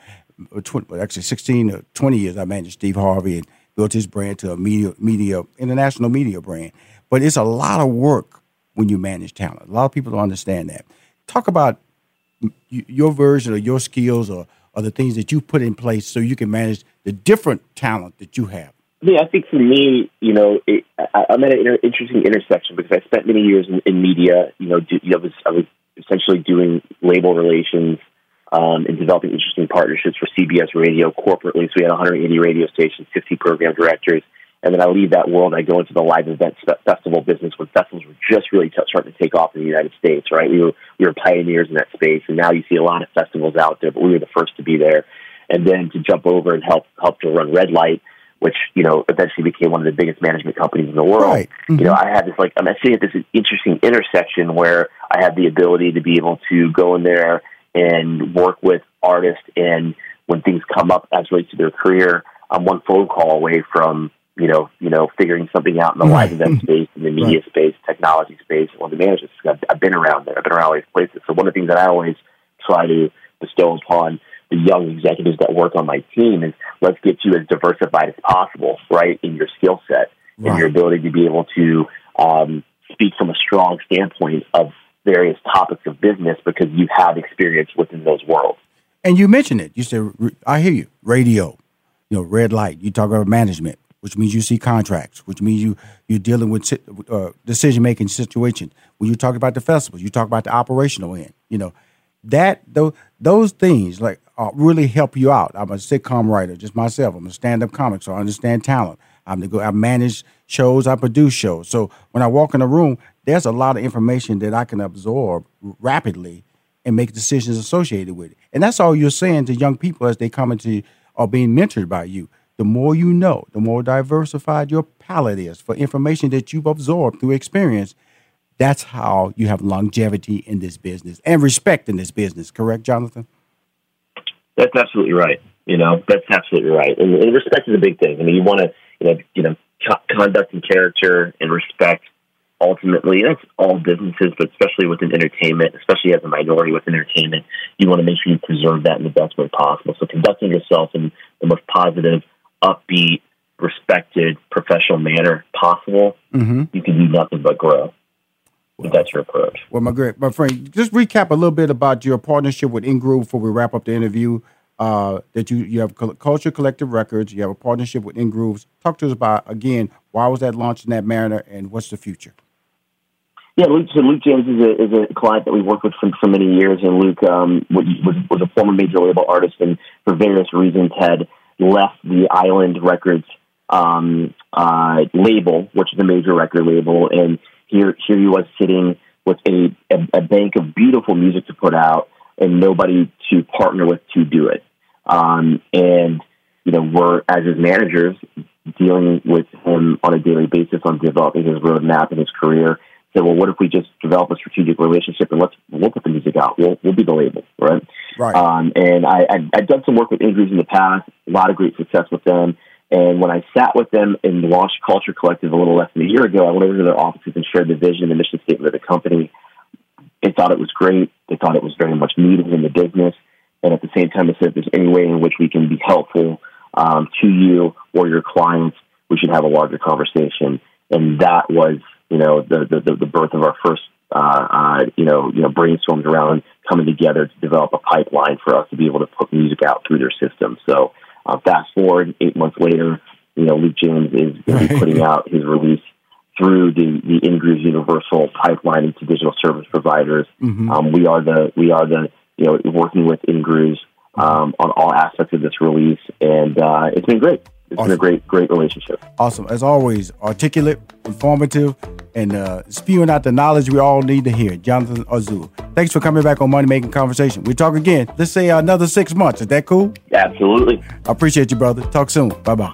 uh, actually 16 or 20 years, I managed Steve Harvey and built his brand to a media, media, international media brand. But it's a lot of work when you manage talent. A lot of people don't understand that. Talk about your version of your skills or, or the things that you put in place so you can manage the different talent that you have. Yeah, I think for me, you know, it, I, I'm at an inter- interesting intersection because I spent many years in, in media. You know, do, you know, I was, I was essentially doing label relations um, and developing interesting partnerships for CBS Radio corporately. So we had 180 radio stations, 50 program directors, and then I leave that world and I go into the live event festival business when festivals were just really t- starting to take off in the United States, right? We were we were pioneers in that space, and now you see a lot of festivals out there, but we were the first to be there. And then to jump over and help help to run Red Light, which you know eventually became one of the biggest management companies in the world. Right. Mm-hmm. You know, I had this like I'm sitting at this interesting intersection where I had the ability to be able to go in there and work with artists, and when things come up as relates to their career, I'm one phone call away from you know, you know, figuring something out in the live event space, in the media right. space, technology space, or the management. I've, I've been around there. I've been around all these places. So one of the things that I always try to bestow upon the young executives that work on my team is let's get you as diversified as possible, right, in your skill set right. and your ability to be able to um, speak from a strong standpoint of various topics of business because you have experience within those worlds. And you mentioned it. You said, I hear you. Radio, you know, red light. You talk about management which means you see contracts, which means you you're dealing with uh, decision making situations. When you talk about the festivals, you talk about the operational end. You know that those those things like uh, really help you out. I'm a sitcom writer, just myself. I'm a stand up comic, so I understand talent. I'm the go. I manage shows. I produce shows. So when I walk in a room, there's a lot of information that I can absorb rapidly and make decisions associated with it. And that's all you're saying to young people as they come into or being mentored by you the more you know, the more diversified your palate is for information that you've absorbed through experience. That's how you have longevity in this business and respect in this business. Correct, Jonathan? That's absolutely right. You know, that's absolutely right. And, and respect is a big thing. I mean, you want to, you know, you know, conduct and character and respect. Ultimately, that's all businesses, but especially within entertainment, especially as a minority within entertainment, you want to make sure you preserve that in the best way possible. So, conducting yourself in the most positive, upbeat, respected, professional manner possible, mm-hmm. you can do nothing but grow. Well, that's your approach. Well, my great, my friend, just recap a little bit about your partnership with Ingroove before we wrap up the interview. Uh, that you you have Culture Collective Records, you have a partnership with Ingrooves. Talk to us about again why was that launched in that manner, and what's the future? Yeah, Luke. So Luke James is a, is a client that we've worked with for, for many years, and Luke um, was, was a former major label artist, and for various reasons had left the Island Records um, uh, label, which is a major record label, and here here he was sitting with a, a, a bank of beautiful music to put out and nobody to partner with to do it. Um, and you know, we're as his managers dealing with him on a daily basis on developing his roadmap and his career say, well, what if we just develop a strategic relationship and let's we'll put the music out. We'll we'll be the label, right? Right. Um, and I, I I've done some work with Ingrooves in the past, a lot of great success with them. And when I sat with them and Launch Culture Collective a little less than a year ago, I went over to their offices and shared the vision and mission statement of the company. They thought it was great. They thought it was very much needed in the business. And at the same time, they said, if there's any way in which we can be helpful um, to you or your clients, we should have a larger conversation. And that was you know, the, the, the birth of our first, uh, uh, you know, you know, brainstorms around coming together to develop a pipeline for us to be able to put music out through their system. So, uh, fast forward eight months later, you know, Luke James is going to be putting out his release through the the Ingrooves Universal pipeline into digital service providers. Mm-hmm. Um, we are the we are the you know working with Ingrooves um, on all aspects of this release, and uh, it's been great. It's awesome. been a great, great relationship. Awesome. As always, articulate, informative, and uh, spewing out the knowledge we all need to hear. Jonathan Azu. Thanks for coming back on Money Making Conversation. We talk again. Let's say another six months. Is that cool? Absolutely. I appreciate you, brother. Talk soon. Bye bye.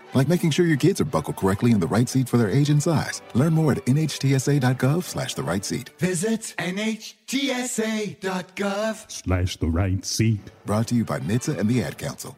like making sure your kids are buckled correctly in the right seat for their age and size. Learn more at nhtsa.gov slash the right seat. Visit nhtsa.gov slash the right seat. Brought to you by NHTSA and the Ad Council.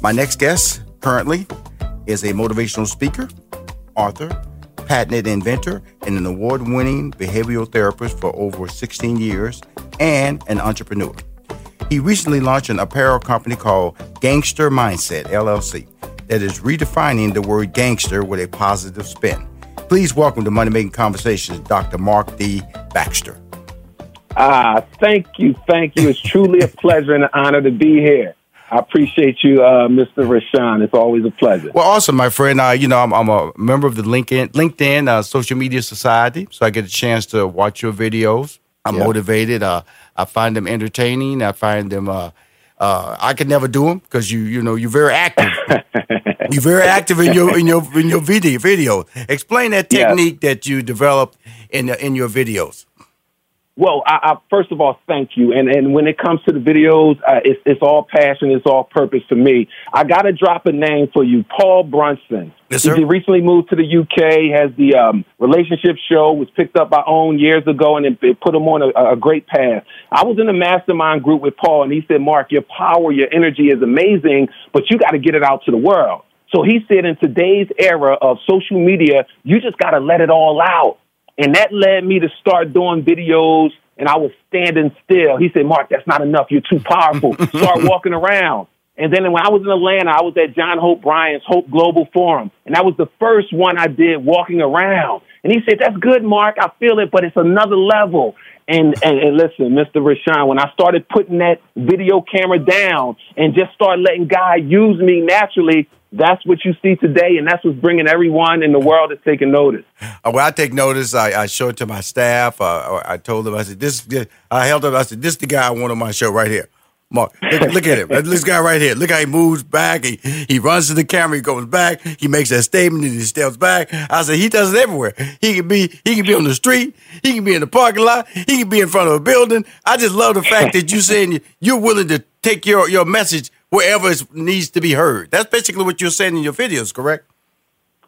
My next guest currently is a motivational speaker, author, patented inventor, and an award winning behavioral therapist for over 16 years, and an entrepreneur. He recently launched an apparel company called Gangster Mindset, LLC, that is redefining the word gangster with a positive spin. Please welcome to Money Making Conversations, Dr. Marc D. Baxter. Ah, thank you, thank you. It's truly a pleasure and an honor to be here. I appreciate you, uh, Mr. Rushion. It's always a pleasure. Well, awesome, my friend. Uh, you know, I'm, I'm, a member of the LinkedIn LinkedIn uh, Social Media Society, so I get a chance to watch your videos. I'm Yeah. motivated. Uh, I find them entertaining. I find them. Uh, uh, I could never do them because you, you know, you're very active. you're very active in your in your in your video video. Explain that Yes. technique that you developed in in your videos. Well, I, I first of all thank you, and and when it comes to the videos, uh, it's it's all passion, it's all purpose for me. I got to drop a name for you, Paul Brunson. Yes, sir. He recently moved to the UK. Has the um, relationship show was picked up by OWN years ago, and it, it put him on a, a great path. I was in a mastermind group with Paul, and he said, "Marc, your power, your energy is amazing, but you got to get it out to the world." So he said, in today's era of social media, you just got to let it all out. And that led me to start doing videos, and I was standing still. He said, Marc, that's not enough. You're too powerful. start walking around. And then when I was in Atlanta, I was at John Hope Bryant's Hope Global Forum. And that was the first one I did walking around. And he said, That's good, Marc. I feel it, but it's another level. And, and, and listen, Mr. Rushion, when I started putting that video camera down and just started letting God use me naturally, that's what you see today. And that's what's bringing everyone in the world to taking notice. Uh, when I take notice, I, I show it to my staff. Uh, I told them, I said, "This." I held up. I said, "This is the guy I want on my show right here." Marc, look, look at him. This guy right here. Look how he moves back. He he runs to the camera. He goes back. He makes that statement and he steps back. I said he does it everywhere. He can be he can be on the street. He can be in the parking lot. He can be in front of a building. I just love the fact that you're saying you're willing to take your your message wherever it needs to be heard. That's basically what you're saying in your videos, correct?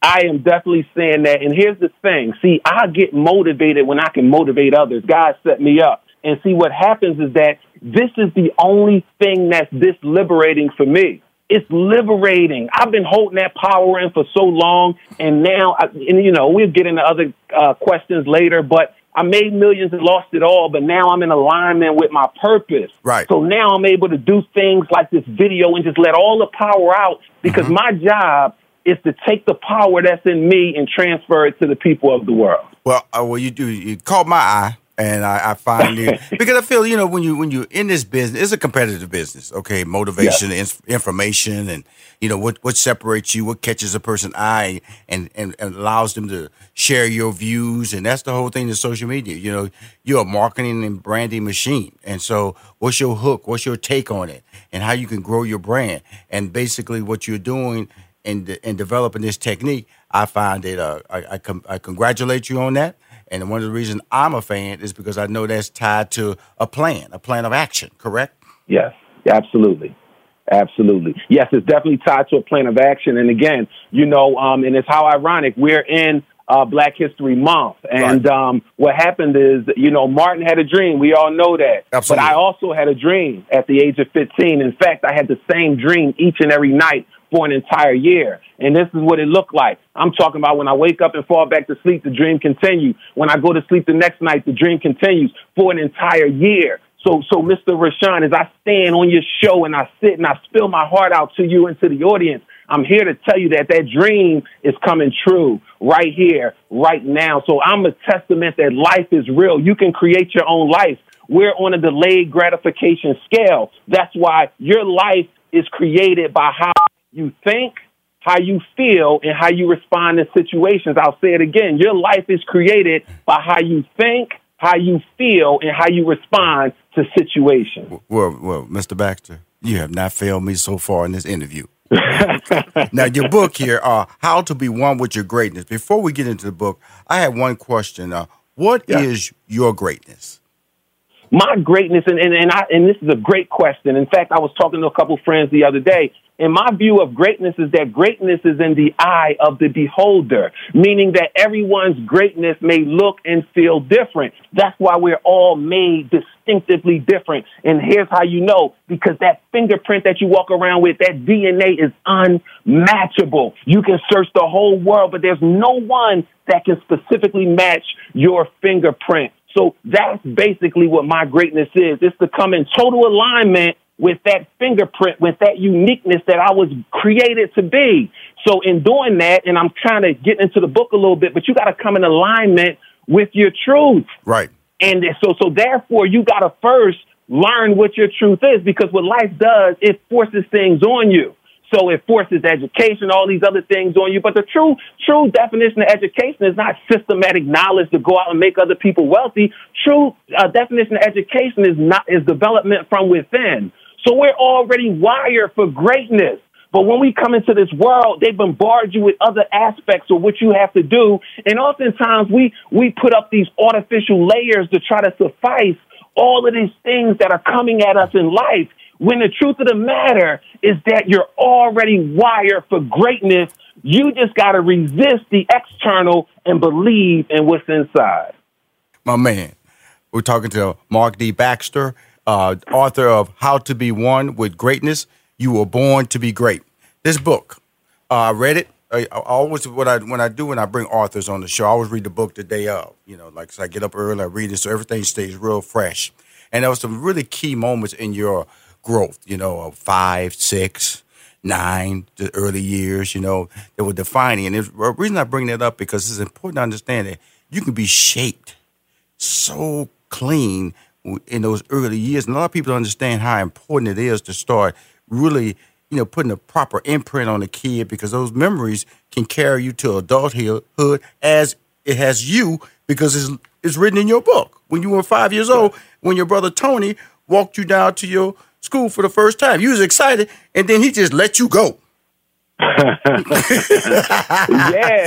I am definitely saying that. And here's the thing. See, I get motivated when I can motivate others. God set me up. And see, what happens is that this is the only thing that's this liberating for me. It's liberating. I've been holding that power in for so long. And now, I, and you know, we'll get into other uh, questions later, but I made millions and lost it all, but now I'm in alignment with my purpose. Right. So now I'm able to do things like this video and just let all the power out because my job is to take the power that's in me and transfer it to the people of the world. Well, uh, well, you do. You caught my eye, and I, I find you because I feel you know when you when you're in this business, it's a competitive business. Okay, motivation, ins- information, and you know what what separates you, what catches a person's eye, and, and and allows them to share your views, and that's the whole thing of social media. You know, you're a marketing and branding machine, and so what's your hook? What's your take on it, and how you can grow your brand, and basically what you're doing in in developing this technique, I find it. uh, I, I, com- I congratulate you on that. And one of the reasons I'm a fan is because I know that's tied to a plan, a plan of action. Correct? Yes, absolutely. Absolutely. Yes, it's definitely tied to a plan of action. And again, you know, um, and it's how ironic we're in uh, Black History Month. And um, what happened is, you know, Martin had a dream. We all know that. Absolutely. But I also had a dream at the age of 15. In fact, I had the same dream each and every night for an entire year. And this is what it looked like. I'm talking about when I wake up and fall back to sleep, the dream continues. When I go to sleep the next night, the dream continues for an entire year. So, so Mr. Rushion, as I stand on your show and I sit and I spill my heart out to you and to the audience, I'm here to tell you that that dream is coming true right here, right now. So I'm a testament that life is real. You can create your own life. We're on a delayed gratification scale. That's why your life is created by how you think, how you feel, and how you respond to situations. I'll say it again. Your life is created by how you think, how you feel, and how you respond to situations. Well, well, Mr. Baxter, you have not failed me so far in this interview. now, your book here, uh, How to Be One with Your Greatness. Before we get into the book, I have one question. Uh, what Yeah. is your greatness? My greatness and, and, and I and this is a great question. In fact, I was talking to a couple friends the other day, and my view of greatness is that greatness is in the eye of the beholder, meaning that everyone's greatness may look and feel different. That's why we're all made distinctively different. And here's how you know because that fingerprint that you walk around with, that DNA is unmatchable. You can search the whole world, but there's no one that can specifically match your fingerprint. So that's basically what my greatness is. It's to come in total alignment with that fingerprint, with that uniqueness that I was created to be. So in doing that, and I'm trying to get into the book a little bit, but you got to come in alignment with your truth. Right. And so, so therefore, you got to first learn what your truth is because what life does, it forces things on you. So it forces education, all these other things on you. But the true, true definition of education is not systematic knowledge to go out and make other people wealthy. True uh, definition of education is not is development from within. So we're already wired for greatness. But when we come into this world, they bombard you with other aspects of what you have to do. And oftentimes we, we put up these artificial layers to try to suffice all of these things that are coming at us in life. When the truth of the matter is that you're already wired for greatness. You just got to resist the external and believe in what's inside. My man, we're talking to Marc D. Baxter, uh, author of How to Be One with Greatness. You were born to be great. This book, uh, I read it. I, I always what I when I do when I bring authors on the show, I always read the book the day of. You know, like so I get up early, I read it, so everything stays real fresh. And there was some really key moments in your growth. You know, of five, six, nine, the early years. You know, that were defining. And the reason I bring that up because it's important to understand that you can be shaped so clean in those early years. And a lot of people don't understand how important it is to start really, you know, putting a proper imprint on the kid because those memories can carry you to adulthood as it has you because it's, it's written in your book. When you were five years old, when your brother Tony walked you down to your school for the first time, you was excited, and then he just let you go. yeah,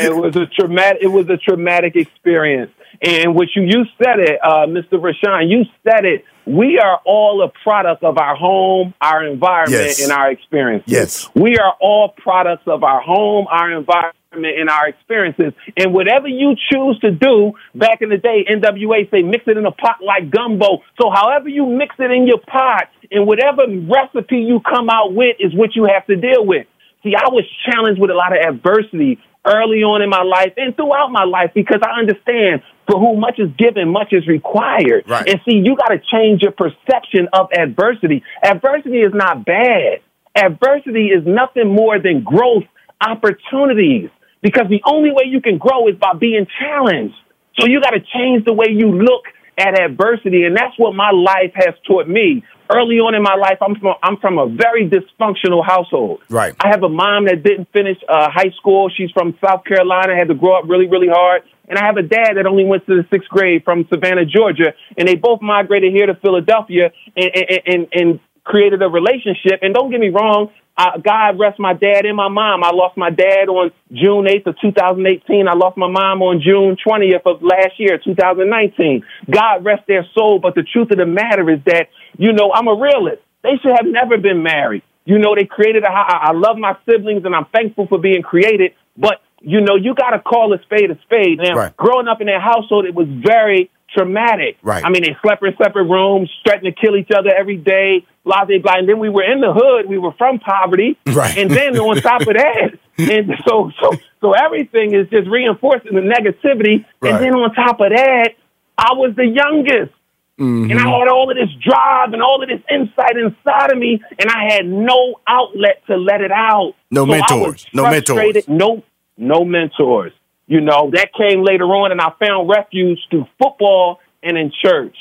it was a traumatic. It was a traumatic experience. And what you you said it, uh, Mr. Rushion, you said it. We are all a product of our home, our environment, Yes. and our experiences. Yes. We are all products of our home, our environment, and our experiences. And whatever you choose to do, back in the day, NWA say mix it in a pot like gumbo. So however you mix it in your pot, and whatever recipe you come out with is what you have to deal with. See, I was challenged with a lot of adversity early on in my life and throughout my life because I understand for whom much is given, much is required. Right. And see, you got to change your perception of adversity. Adversity is not bad. Adversity is nothing more than growth opportunities because the only way you can grow is by being challenged. So you got to change the way you look at adversity. And that's what my life has taught me. Early on in my life, I'm from, I'm from a very dysfunctional household. Right. I have a mom that didn't finish uh, high school. She's from South Carolina, had to grow up really, really hard. And I have a dad that only went to the sixth grade from Savannah, Georgia. And they both migrated here to Philadelphia and, and, and, and created a relationship. And don't get me wrong, uh, God rest my dad and my mom. I lost my dad on June 8th of 2018. I lost my mom on June 20th of last year, 2019. God rest their soul. But the truth of the matter is that, you know, I'm a realist. They should have never been married. You know, they created a, I I love my siblings and I'm thankful for being created, but you know, you got to call a spade a spade. Now, Right. growing up in that household, it was very traumatic. Right. I mean, they slept in separate rooms, threatened to kill each other every day, blah, blah, blah. And then we were in the hood. We were from poverty. Right. And then on top of that, and so, so, so everything is just reinforcing the negativity. Right. And then on top of that, I was the youngest. And I mm-hmm. had all of this drive and all of this insight inside of me, and I had no outlet to let it out. No So mentors. No mentors. No, no mentors. You know, that came later on, and I found refuge through football and in church.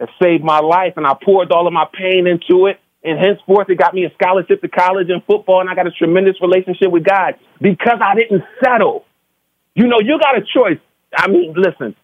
That saved my life, and I poured all of my pain into it. And henceforth, it got me a scholarship to college in football, and I got a tremendous relationship with God because I didn't settle. You know, you got a choice. I mean, listen,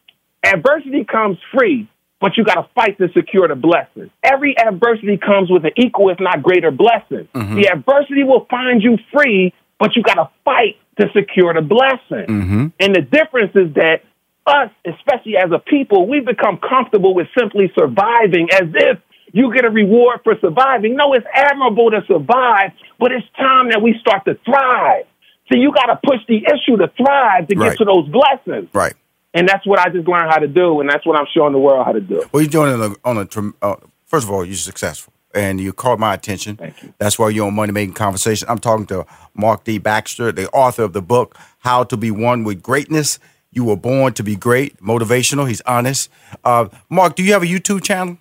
adversity comes free, but you got to fight to secure the blessing. Every adversity comes with an equal, if not greater, blessing. The adversity will find you free, but you got to fight to secure the blessing. Mm-hmm. And the difference is that us, especially as a people, we've become comfortable with simply surviving as if you get a reward for surviving. No, it's admirable to survive, but it's time that we start to thrive. So you got to push the issue to thrive to Right. get to those blessings. Right. And that's what I just learned how to do, and that's what I'm showing the world how to do. Well, you're doing it on a, on a uh, first of all, you're successful, and you caught my attention. Thank you. That's why you're on Money Making Conversation. I'm talking to Marc D. Baxter, the author of the book How to Be One with Greatness. You were born to be great, motivational. He's honest. Uh, Marc, do you have a YouTube channel?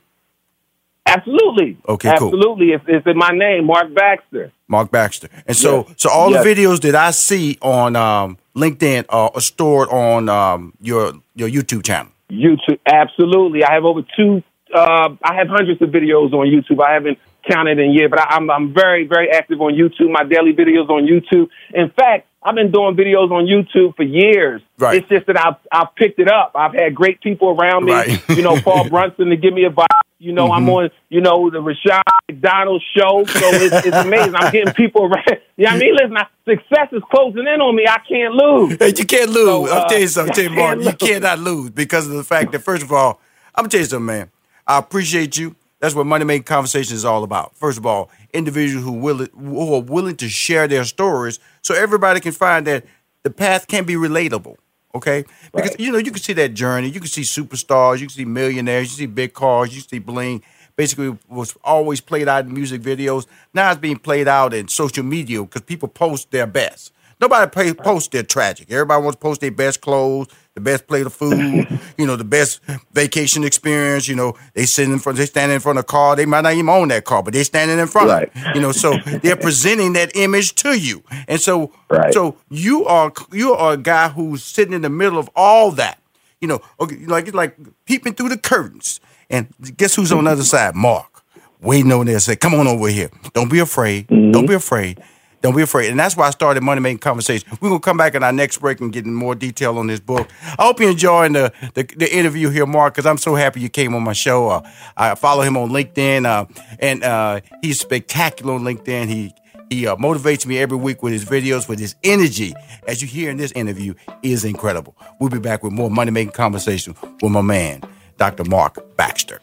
Absolutely. Okay, cool. Absolutely. It's, it's in my name, Marc Baxter. Marc Baxter. And so, Yes. so all Yes. the videos that I see on um, LinkedIn are stored on um, your your YouTube channel. YouTube, absolutely. I have over two. Uh, I have hundreds of videos on YouTube. I haven't counted in yet, but I, I'm I'm very very active on YouTube. My daily videos on YouTube. In fact, I've been doing videos on YouTube for years. Right. It's just that I've I've picked it up. I've had great people around me. Right. You know, Paul Brunson to give me advice. You know, I'm on. You know, the Rushion McDonald show. So it's, it's amazing. I'm getting people around. Yeah, I mean, listen, I, success is closing in on me. I can't lose. Hey, you can't lose. So, uh, telling you something, tell you, Marc. can't You cannot lose because of the fact that, first of all, I'm gonna tell you something, man. I appreciate you. That's what money making conversation is all about. First of all, individuals who will who are willing to share their stories, so everybody can find that the path can be relatable. Okay, because you know you can see that journey. You can see superstars. You can see millionaires. You see big cars. You see bling. Basically, was always played out in music videos. Now it's being played out in social media because people post their best. Nobody pay, posts their tragic. Everybody wants to post their best clothes, the best plate of food, you know, the best vacation experience. You know, they sitting in front, they standing in front of a car. They might not even own that car, but they standing in front of it. You know, so they're presenting that image to you. And so, so you are you are a guy who's sitting in the middle of all that. You know, okay, like it's like peeping through the curtains. And guess who's on the other side? Marc waiting over there. Say, come on over here. Don't be afraid. Don't mm-hmm. be afraid. Don't be afraid. And that's why I started Money Making Conversation. We're going to come back in our next break and get in more detail on this book. I hope you're enjoying the, the, the interview here, Marc, because I'm so happy you came on my show. Uh, I follow him on LinkedIn, uh, and uh, he's spectacular on LinkedIn. He he uh, motivates me every week with his videos, with his energy. As you hear in this interview, is incredible. We'll be back with more Money Making Conversation with my man, Dr. Marc Baxter.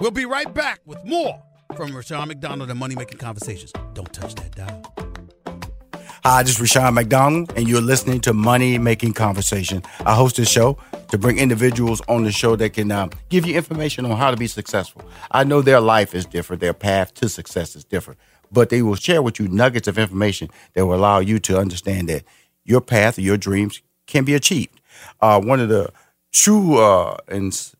We'll be right back with more from Rushion McDonald and Money Making Conversations. Don't touch that dial. Hi, this is Rushion McDonald, and you're listening to Money Making Conversation. I host this show to bring individuals on the show that can um, give you information on how to be successful. I know their life is different, their path to success is different, but they will share with you nuggets of information that will allow you to understand that your path, your dreams can be achieved. Uh, one of the true uh, ins-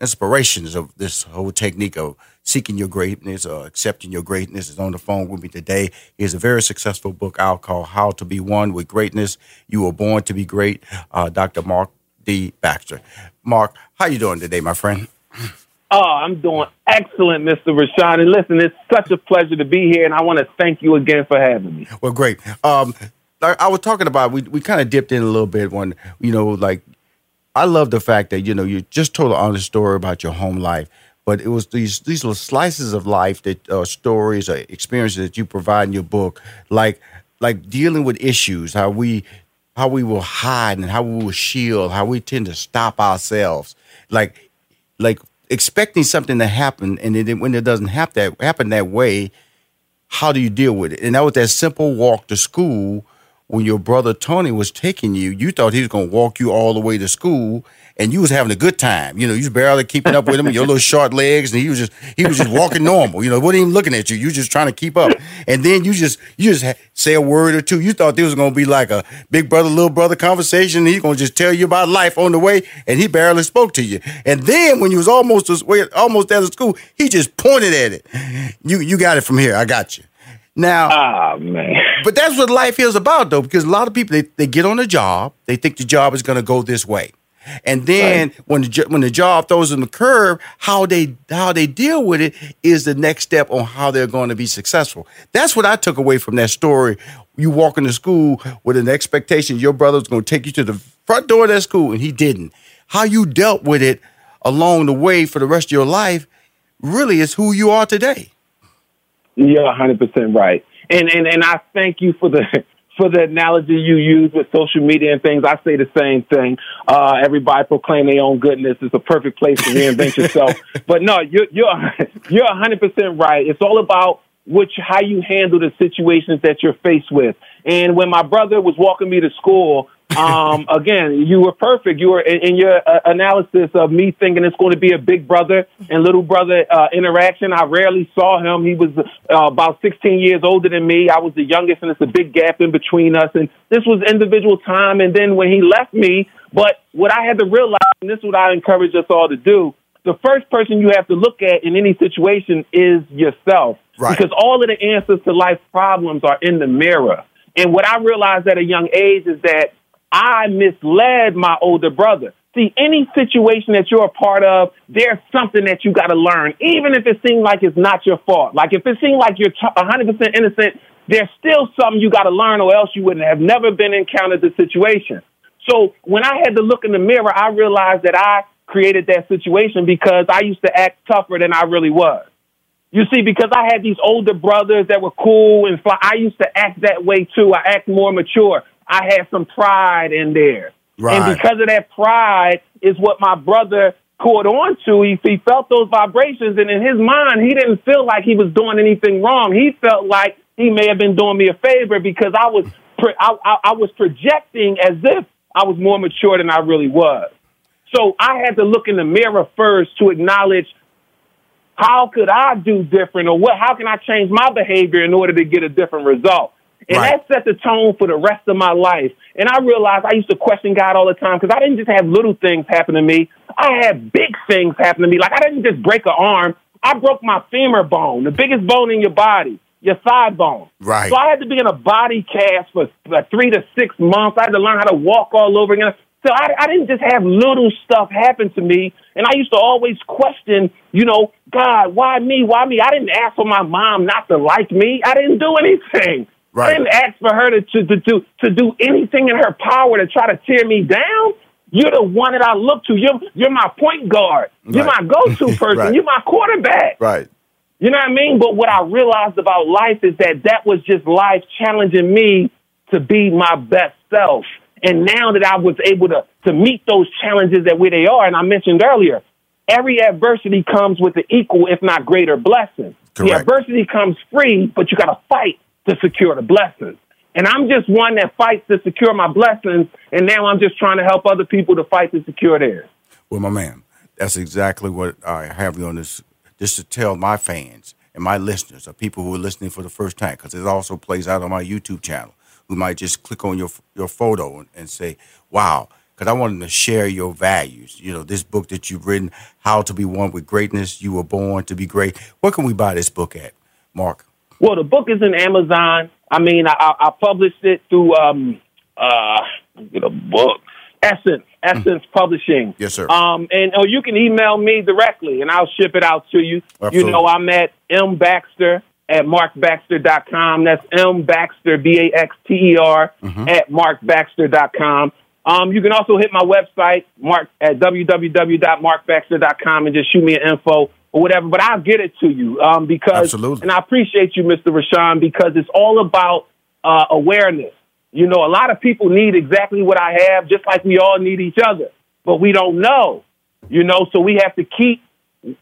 inspirations of this whole technique of seeking your greatness or accepting your greatness is on the phone with me today. He has a very successful book out called How to Be One with Greatness. You were born to be great. Uh, Dr. Marc D. Baxter. Marc, how you doing today, my friend? Oh, I'm doing excellent, Mr. Rushion. And listen, it's such a pleasure to be here, and I want to thank you again for having me. Well, great. Um, like I was talking about, we, we kind of dipped in a little bit when, you know, like, I love the fact that, you know, you just told an honest story about your home life, but it was these these little slices of life that uh, stories or experiences that you provide in your book, like like dealing with issues, how we how we will hide and how we will shield, how we tend to stop ourselves, like like expecting something to happen, and then when it doesn't that happen that way, how do you deal with it? And that was that simple walk to school when your brother Tony was taking you, you thought he was going to walk you all the way to school, and you was having a good time. You know, you was barely keeping up with him, your little short legs, and he was just he was just walking normal. You know, wasn't even looking at you. You just trying to keep up, and then you just you just say a word or two. You thought this was going to be like a big brother little brother conversation. He's going to just tell you about life on the way, and he barely spoke to you. And then when you was almost almost out of school, he just pointed at it. You you got it from here. I got you. Now, oh man. But that's what life is about, though, because a lot of people they, they get on a job, they think the job is going to go this way, and then right. when the when the job throws them the curve, how they how they deal with it is the next step on how they're going to be successful. That's what I took away from that story. You walk into school with an expectation your brother's going to take you to the front door of that school, and he didn't. How you dealt with it along the way for the rest of your life really is who you are today. You're 100 percent right, and and and I thank you for the for the analogy you use with social media and things. I say the same thing. Uh, everybody proclaim their own goodness. It's a perfect place to reinvent yourself. but no, you're you're you're 100 percent right. It's all about which how you handle the situations that you're faced with. And when my brother was walking me to school, um, again, you were perfect. You were in, in your uh, analysis of me thinking it's going to be a big brother and little brother uh, interaction. I rarely saw him. He was uh, about 16 years older than me. I was the youngest, and it's a big gap in between us. And this was individual time. And then when he left me, but what I had to realize, and this is what I encourage us all to do, the first person you have to look at in any situation is yourself. Right. Because all of the answers to life's problems are in the mirror. And what I realized at a young age is that I misled my older brother. See, any situation that you're a part of, there's something that you got to learn, even if it seems like it's not your fault. Like if it seems like you're 100% innocent, there's still something you got to learn, or else you wouldn't have never been encountered the situation. So when I had to look in the mirror, I realized that I created that situation because I used to act tougher than I really was. You see, because I had these older brothers that were cool and fly, I used to act that way too. I act more mature. I had some pride in there. Right. And because of that pride is what my brother caught on to. He, he felt those vibrations, and in his mind, he didn't feel like he was doing anything wrong. He felt like he may have been doing me a favor because I was I, I, I was projecting as if I was more mature than I really was. So I had to look in the mirror first to acknowledge how could I do different or what how can I change my behavior in order to get a different result. And right. that set the tone for the rest of my life. And I realized I used to question God all the time because I didn't just have little things happen to me. I had big things happen to me. Like I didn't just break an arm. I broke my femur bone, the biggest bone in your body, your thigh bone. Right. So I had to be in a body cast for like three to six months. I had to learn how to walk all over again. So I, I didn't just have little stuff happen to me. And I used to always question, you know, God, why me? Why me? I didn't ask for my mom not to like me. I didn't do anything. Right. I didn't ask for her to, to, to, to, to do anything in her power to try to tear me down. You're the one that I look to. You're, you're my point guard. You're Right. my go-to person. Right. You're my quarterback. Right. You know what I mean? But what I realized about life is that that was just life challenging me to be my best self. And now that I was able to, to meet those challenges at where they are, and I mentioned earlier, every adversity comes with an equal, if not greater, blessing. The Correct. adversity comes free, but you got to fight to secure the blessings. And I'm just one that fights to secure my blessings, and now I'm just trying to help other people to fight to secure theirs. Well, my man, that's exactly what I have you on this, just to tell my fans and my listeners, or people who are listening for the first time, because it also plays out on my YouTube channel, who might just click on your your photo and, and say, "Wow," because I want them to share your values. You know, this book that you've written, "How to Be One with Greatness." You were born to be great. Where can we buy this book at, Marc? Well, the book is in Amazon. I mean, I, I I published it through um uh get a book Essence Essence Publishing. Yes, sir. Um, and oh, you can email me directly, and I'll ship it out to you. Absolutely. You know, I'm at m baxter at markbaxter.com. That's m baxter b a x t e r Mm-hmm. at markbaxter.com. Um, you can also hit my website, mark at www.markbaxter.com, and just shoot me an info or whatever. But I'll get it to you um, because, Absolutely. and I appreciate you, Mr. Rushion, because it's all about uh, awareness. You know, a lot of people need exactly what I have, just like we all need each other, but we don't know. You know, so we have to keep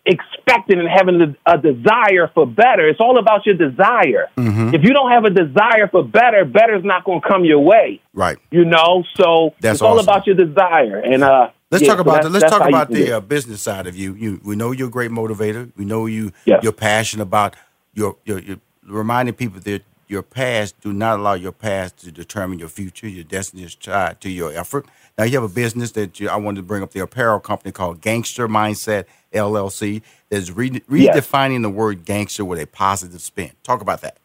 expecting and having a, desire for better. It's all about your desire. Mhm. If you don't have a desire for better, better's not going to come your way. Right. You know, so That's it's all about your desire. And uh, Let's yeah, talk so about the, that's- let's talk about the uh, business side of you. You we know you're a great motivator. We know you Yeah. you're passionate about your your, your reminding people that your past do not allow your past to determine your future. Your destiny is tied to your effort. Now you have a business that you, I wanted to bring up the apparel company called Gangster Mindset LLC that's re- Yes. redefining the word gangster with a positive spin. Talk about that.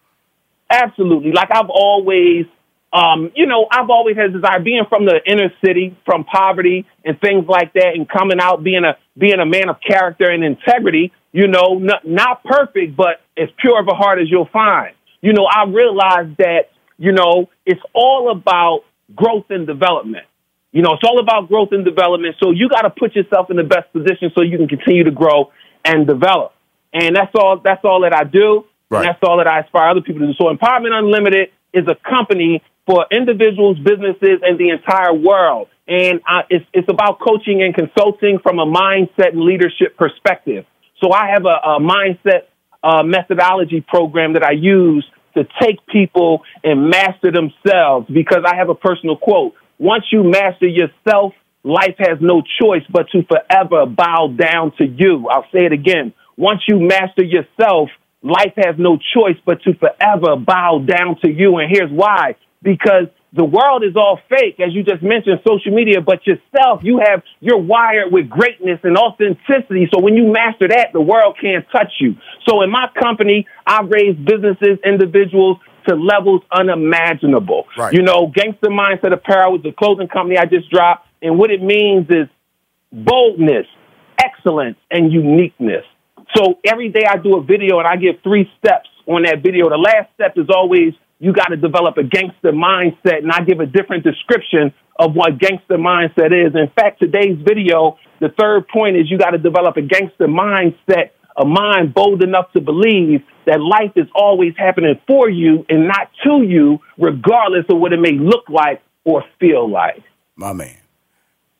Absolutely. Like I've always, um, you know, I've always had a desire being from the inner city, from poverty and things like that, and coming out being a being a man of character and integrity. You know, not, not perfect, but as pure of a heart as you'll find. You know, I realized that you know it's all about growth and development. You know, it's all about growth and development. So you got to put yourself in the best position so you can continue to grow and develop. And that's all. That's all that I do. Right. And that's all that I aspire other people to do. So Empowerment Unlimited is a company for individuals, businesses, and the entire world. And it's, it's about coaching and consulting from a mindset and leadership perspective. So I have a, a mindset uh, methodology program that I use to take people and master themselves because I have a personal quote. Once you master yourself, life has no choice but to forever bow down to you. I'll say it again. Once you master yourself, life has no choice but to forever bow down to you. And here's why. Because the world is all fake, as you just mentioned, social media, but yourself, you have, you're wired with greatness and authenticity. So when you master that, the world can't touch you. So in my company, I raise businesses, individuals to levels unimaginable. Right. You know, Gangster Mindset Apparel is the clothing company I just dropped. And what it means is boldness, excellence, and uniqueness. So every day I do a video and I give three steps on that video. The last step is always you got to develop a gangster mindset, and I give a different description of what gangster mindset is. In fact, today's video, the third point is you got to develop a gangster mindset, a mind bold enough to believe that life is always happening for you and not to you, regardless of what it may look like or feel like. My man.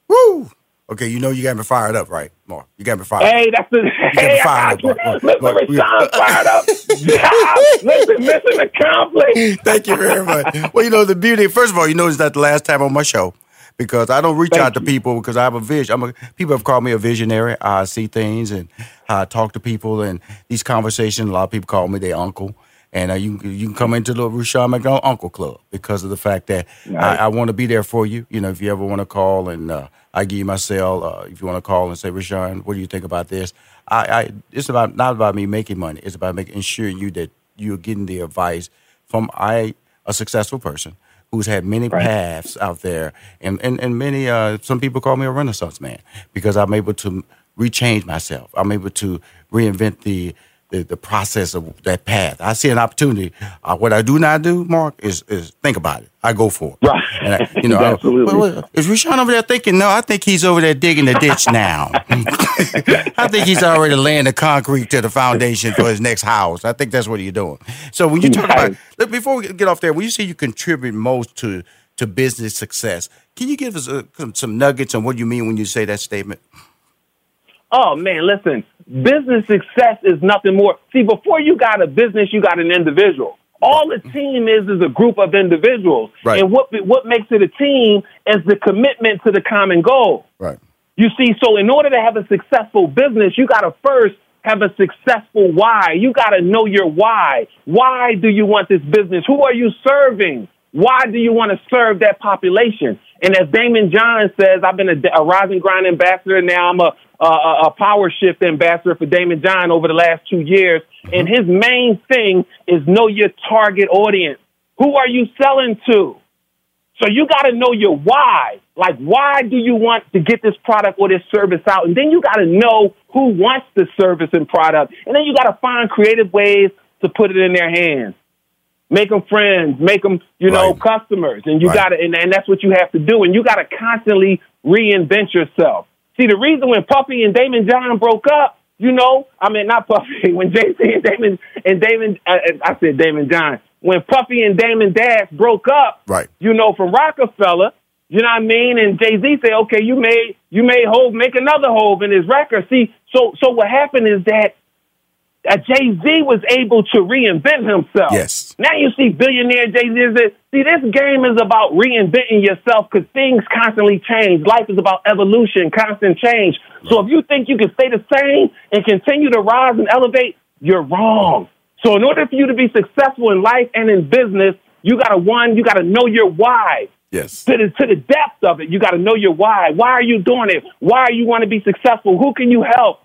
Woo! Okay, you know you got me fired up, right, Marc? You got me fired up. Hey, that's the You got me hey, fired up. Marc. Marc, Listen, Marc, Rushion fired up. Listen, mission accomplished. Thank you very much. Well, you know the beauty. First of all, you know it's not the last time on my show because I don't reach out to people because I have a vision. I'm a, people have called me a visionary. I see things and I talk to people and these conversations. A lot of people call me their uncle. And uh, you you can come into the Rushion McDonald Uncle Club because of the fact that I, I want to be there for you. You know, if you ever want to call and uh, I give you my cell, uh, if you want to call and say, Rushion, what do you think about this? I, I it's about not about me making money. It's about making ensuring you that you're getting the advice from I a successful person who's had many Right. paths out there, and and and many. Uh, some people call me a Renaissance man because I'm able to rechange myself. I'm able to reinvent the. The, the process of that path. I see an opportunity. Uh, what I do not do, Marc, is is think about it. I go for it. Right. And I, you know, I- Absolutely. well, well, is Rushion over there thinking? No, I think he's over there digging the ditch now. I think he's already laying the concrete to the foundation for his next house. I think that's what he's doing. So when you talk about look, before we get off there, when you say you contribute most to to business success, can you give us uh some, some nuggets on what you mean when you say that statement? Oh man, listen, business success is nothing more. See, before you got a business, you got an individual. All a team is is a group of individuals. Right. And what what makes it a team is the commitment to the common goal. Right. You see, so in order to have a successful business, you got to first have a successful why. You got to know your why. Why do you want this business? Who are you serving? Why do you want to serve that population? And as Daymond John says, I've been a, a Rising Grind ambassador. Now I'm a, a, a Power Shift ambassador for Daymond John over the last two years. And his main thing is know your target audience. Who are you selling to? So you got to know your why. Like, why do you want to get this product or this service out? And then you got to know who wants the service and product. And then you got to find creative ways to put it in their hands. Make them friends, make them, you know, customers. And you Right. got to, and, and that's what you have to do. And you got to constantly reinvent yourself. See, the reason when Puffy and Daymond John broke up, you know, I mean, not Puffy, when JC and Damon, and Damon, uh, I said Daymond John, when Puffy and Damon Dash broke up, Right. you know, from Rockefeller, You know what I mean? And Jay Z said, okay, you made you made Hove make another Hove in his record. See, so so what happened is that uh, Jay Z was able to reinvent himself. Yes. Now you see billionaire Jay Z. See, this game is about reinventing yourself because things constantly change. Life is about evolution, constant change. So if you think you can stay the same and continue to rise and elevate, you're wrong. So in order for you to be successful in life and in business, you gotta one, you gotta know your why. Yes. To the to the depth of it, you got to know your why. Why are you doing it? Why are you want to be successful? Who can you help?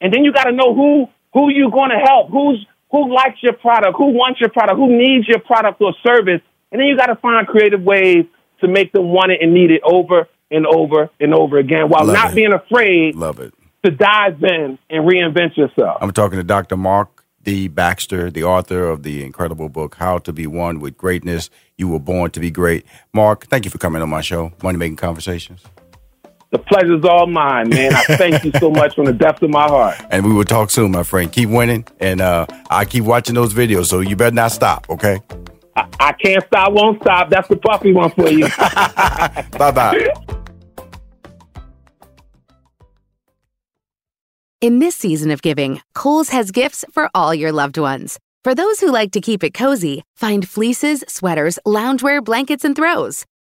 And then you got to know who who you going to help. Who's who likes your product? Who wants your product? Who needs your product or service? And then you got to find creative ways to make them want it and need it over and over and over again, while Love not it. being afraid Love it. to dive in and reinvent yourself. I'm talking to Dr. Marc D. Baxter, the author of the incredible book, How to Be One with Greatness. You were born to be great. Marc, thank you for coming on my show, Money Making Conversations. The pleasure's all mine, man. I thank you so much from the depths of my heart. And we will talk soon, my friend. Keep winning, and uh, I keep watching those videos, so you better not stop, okay? I can't stop, won't stop. That's the puffy one for you. bye bye. In this season of giving, Kohl's has gifts for all your loved ones. For those who like to keep it cozy, find fleeces, sweaters, loungewear, blankets, and throws.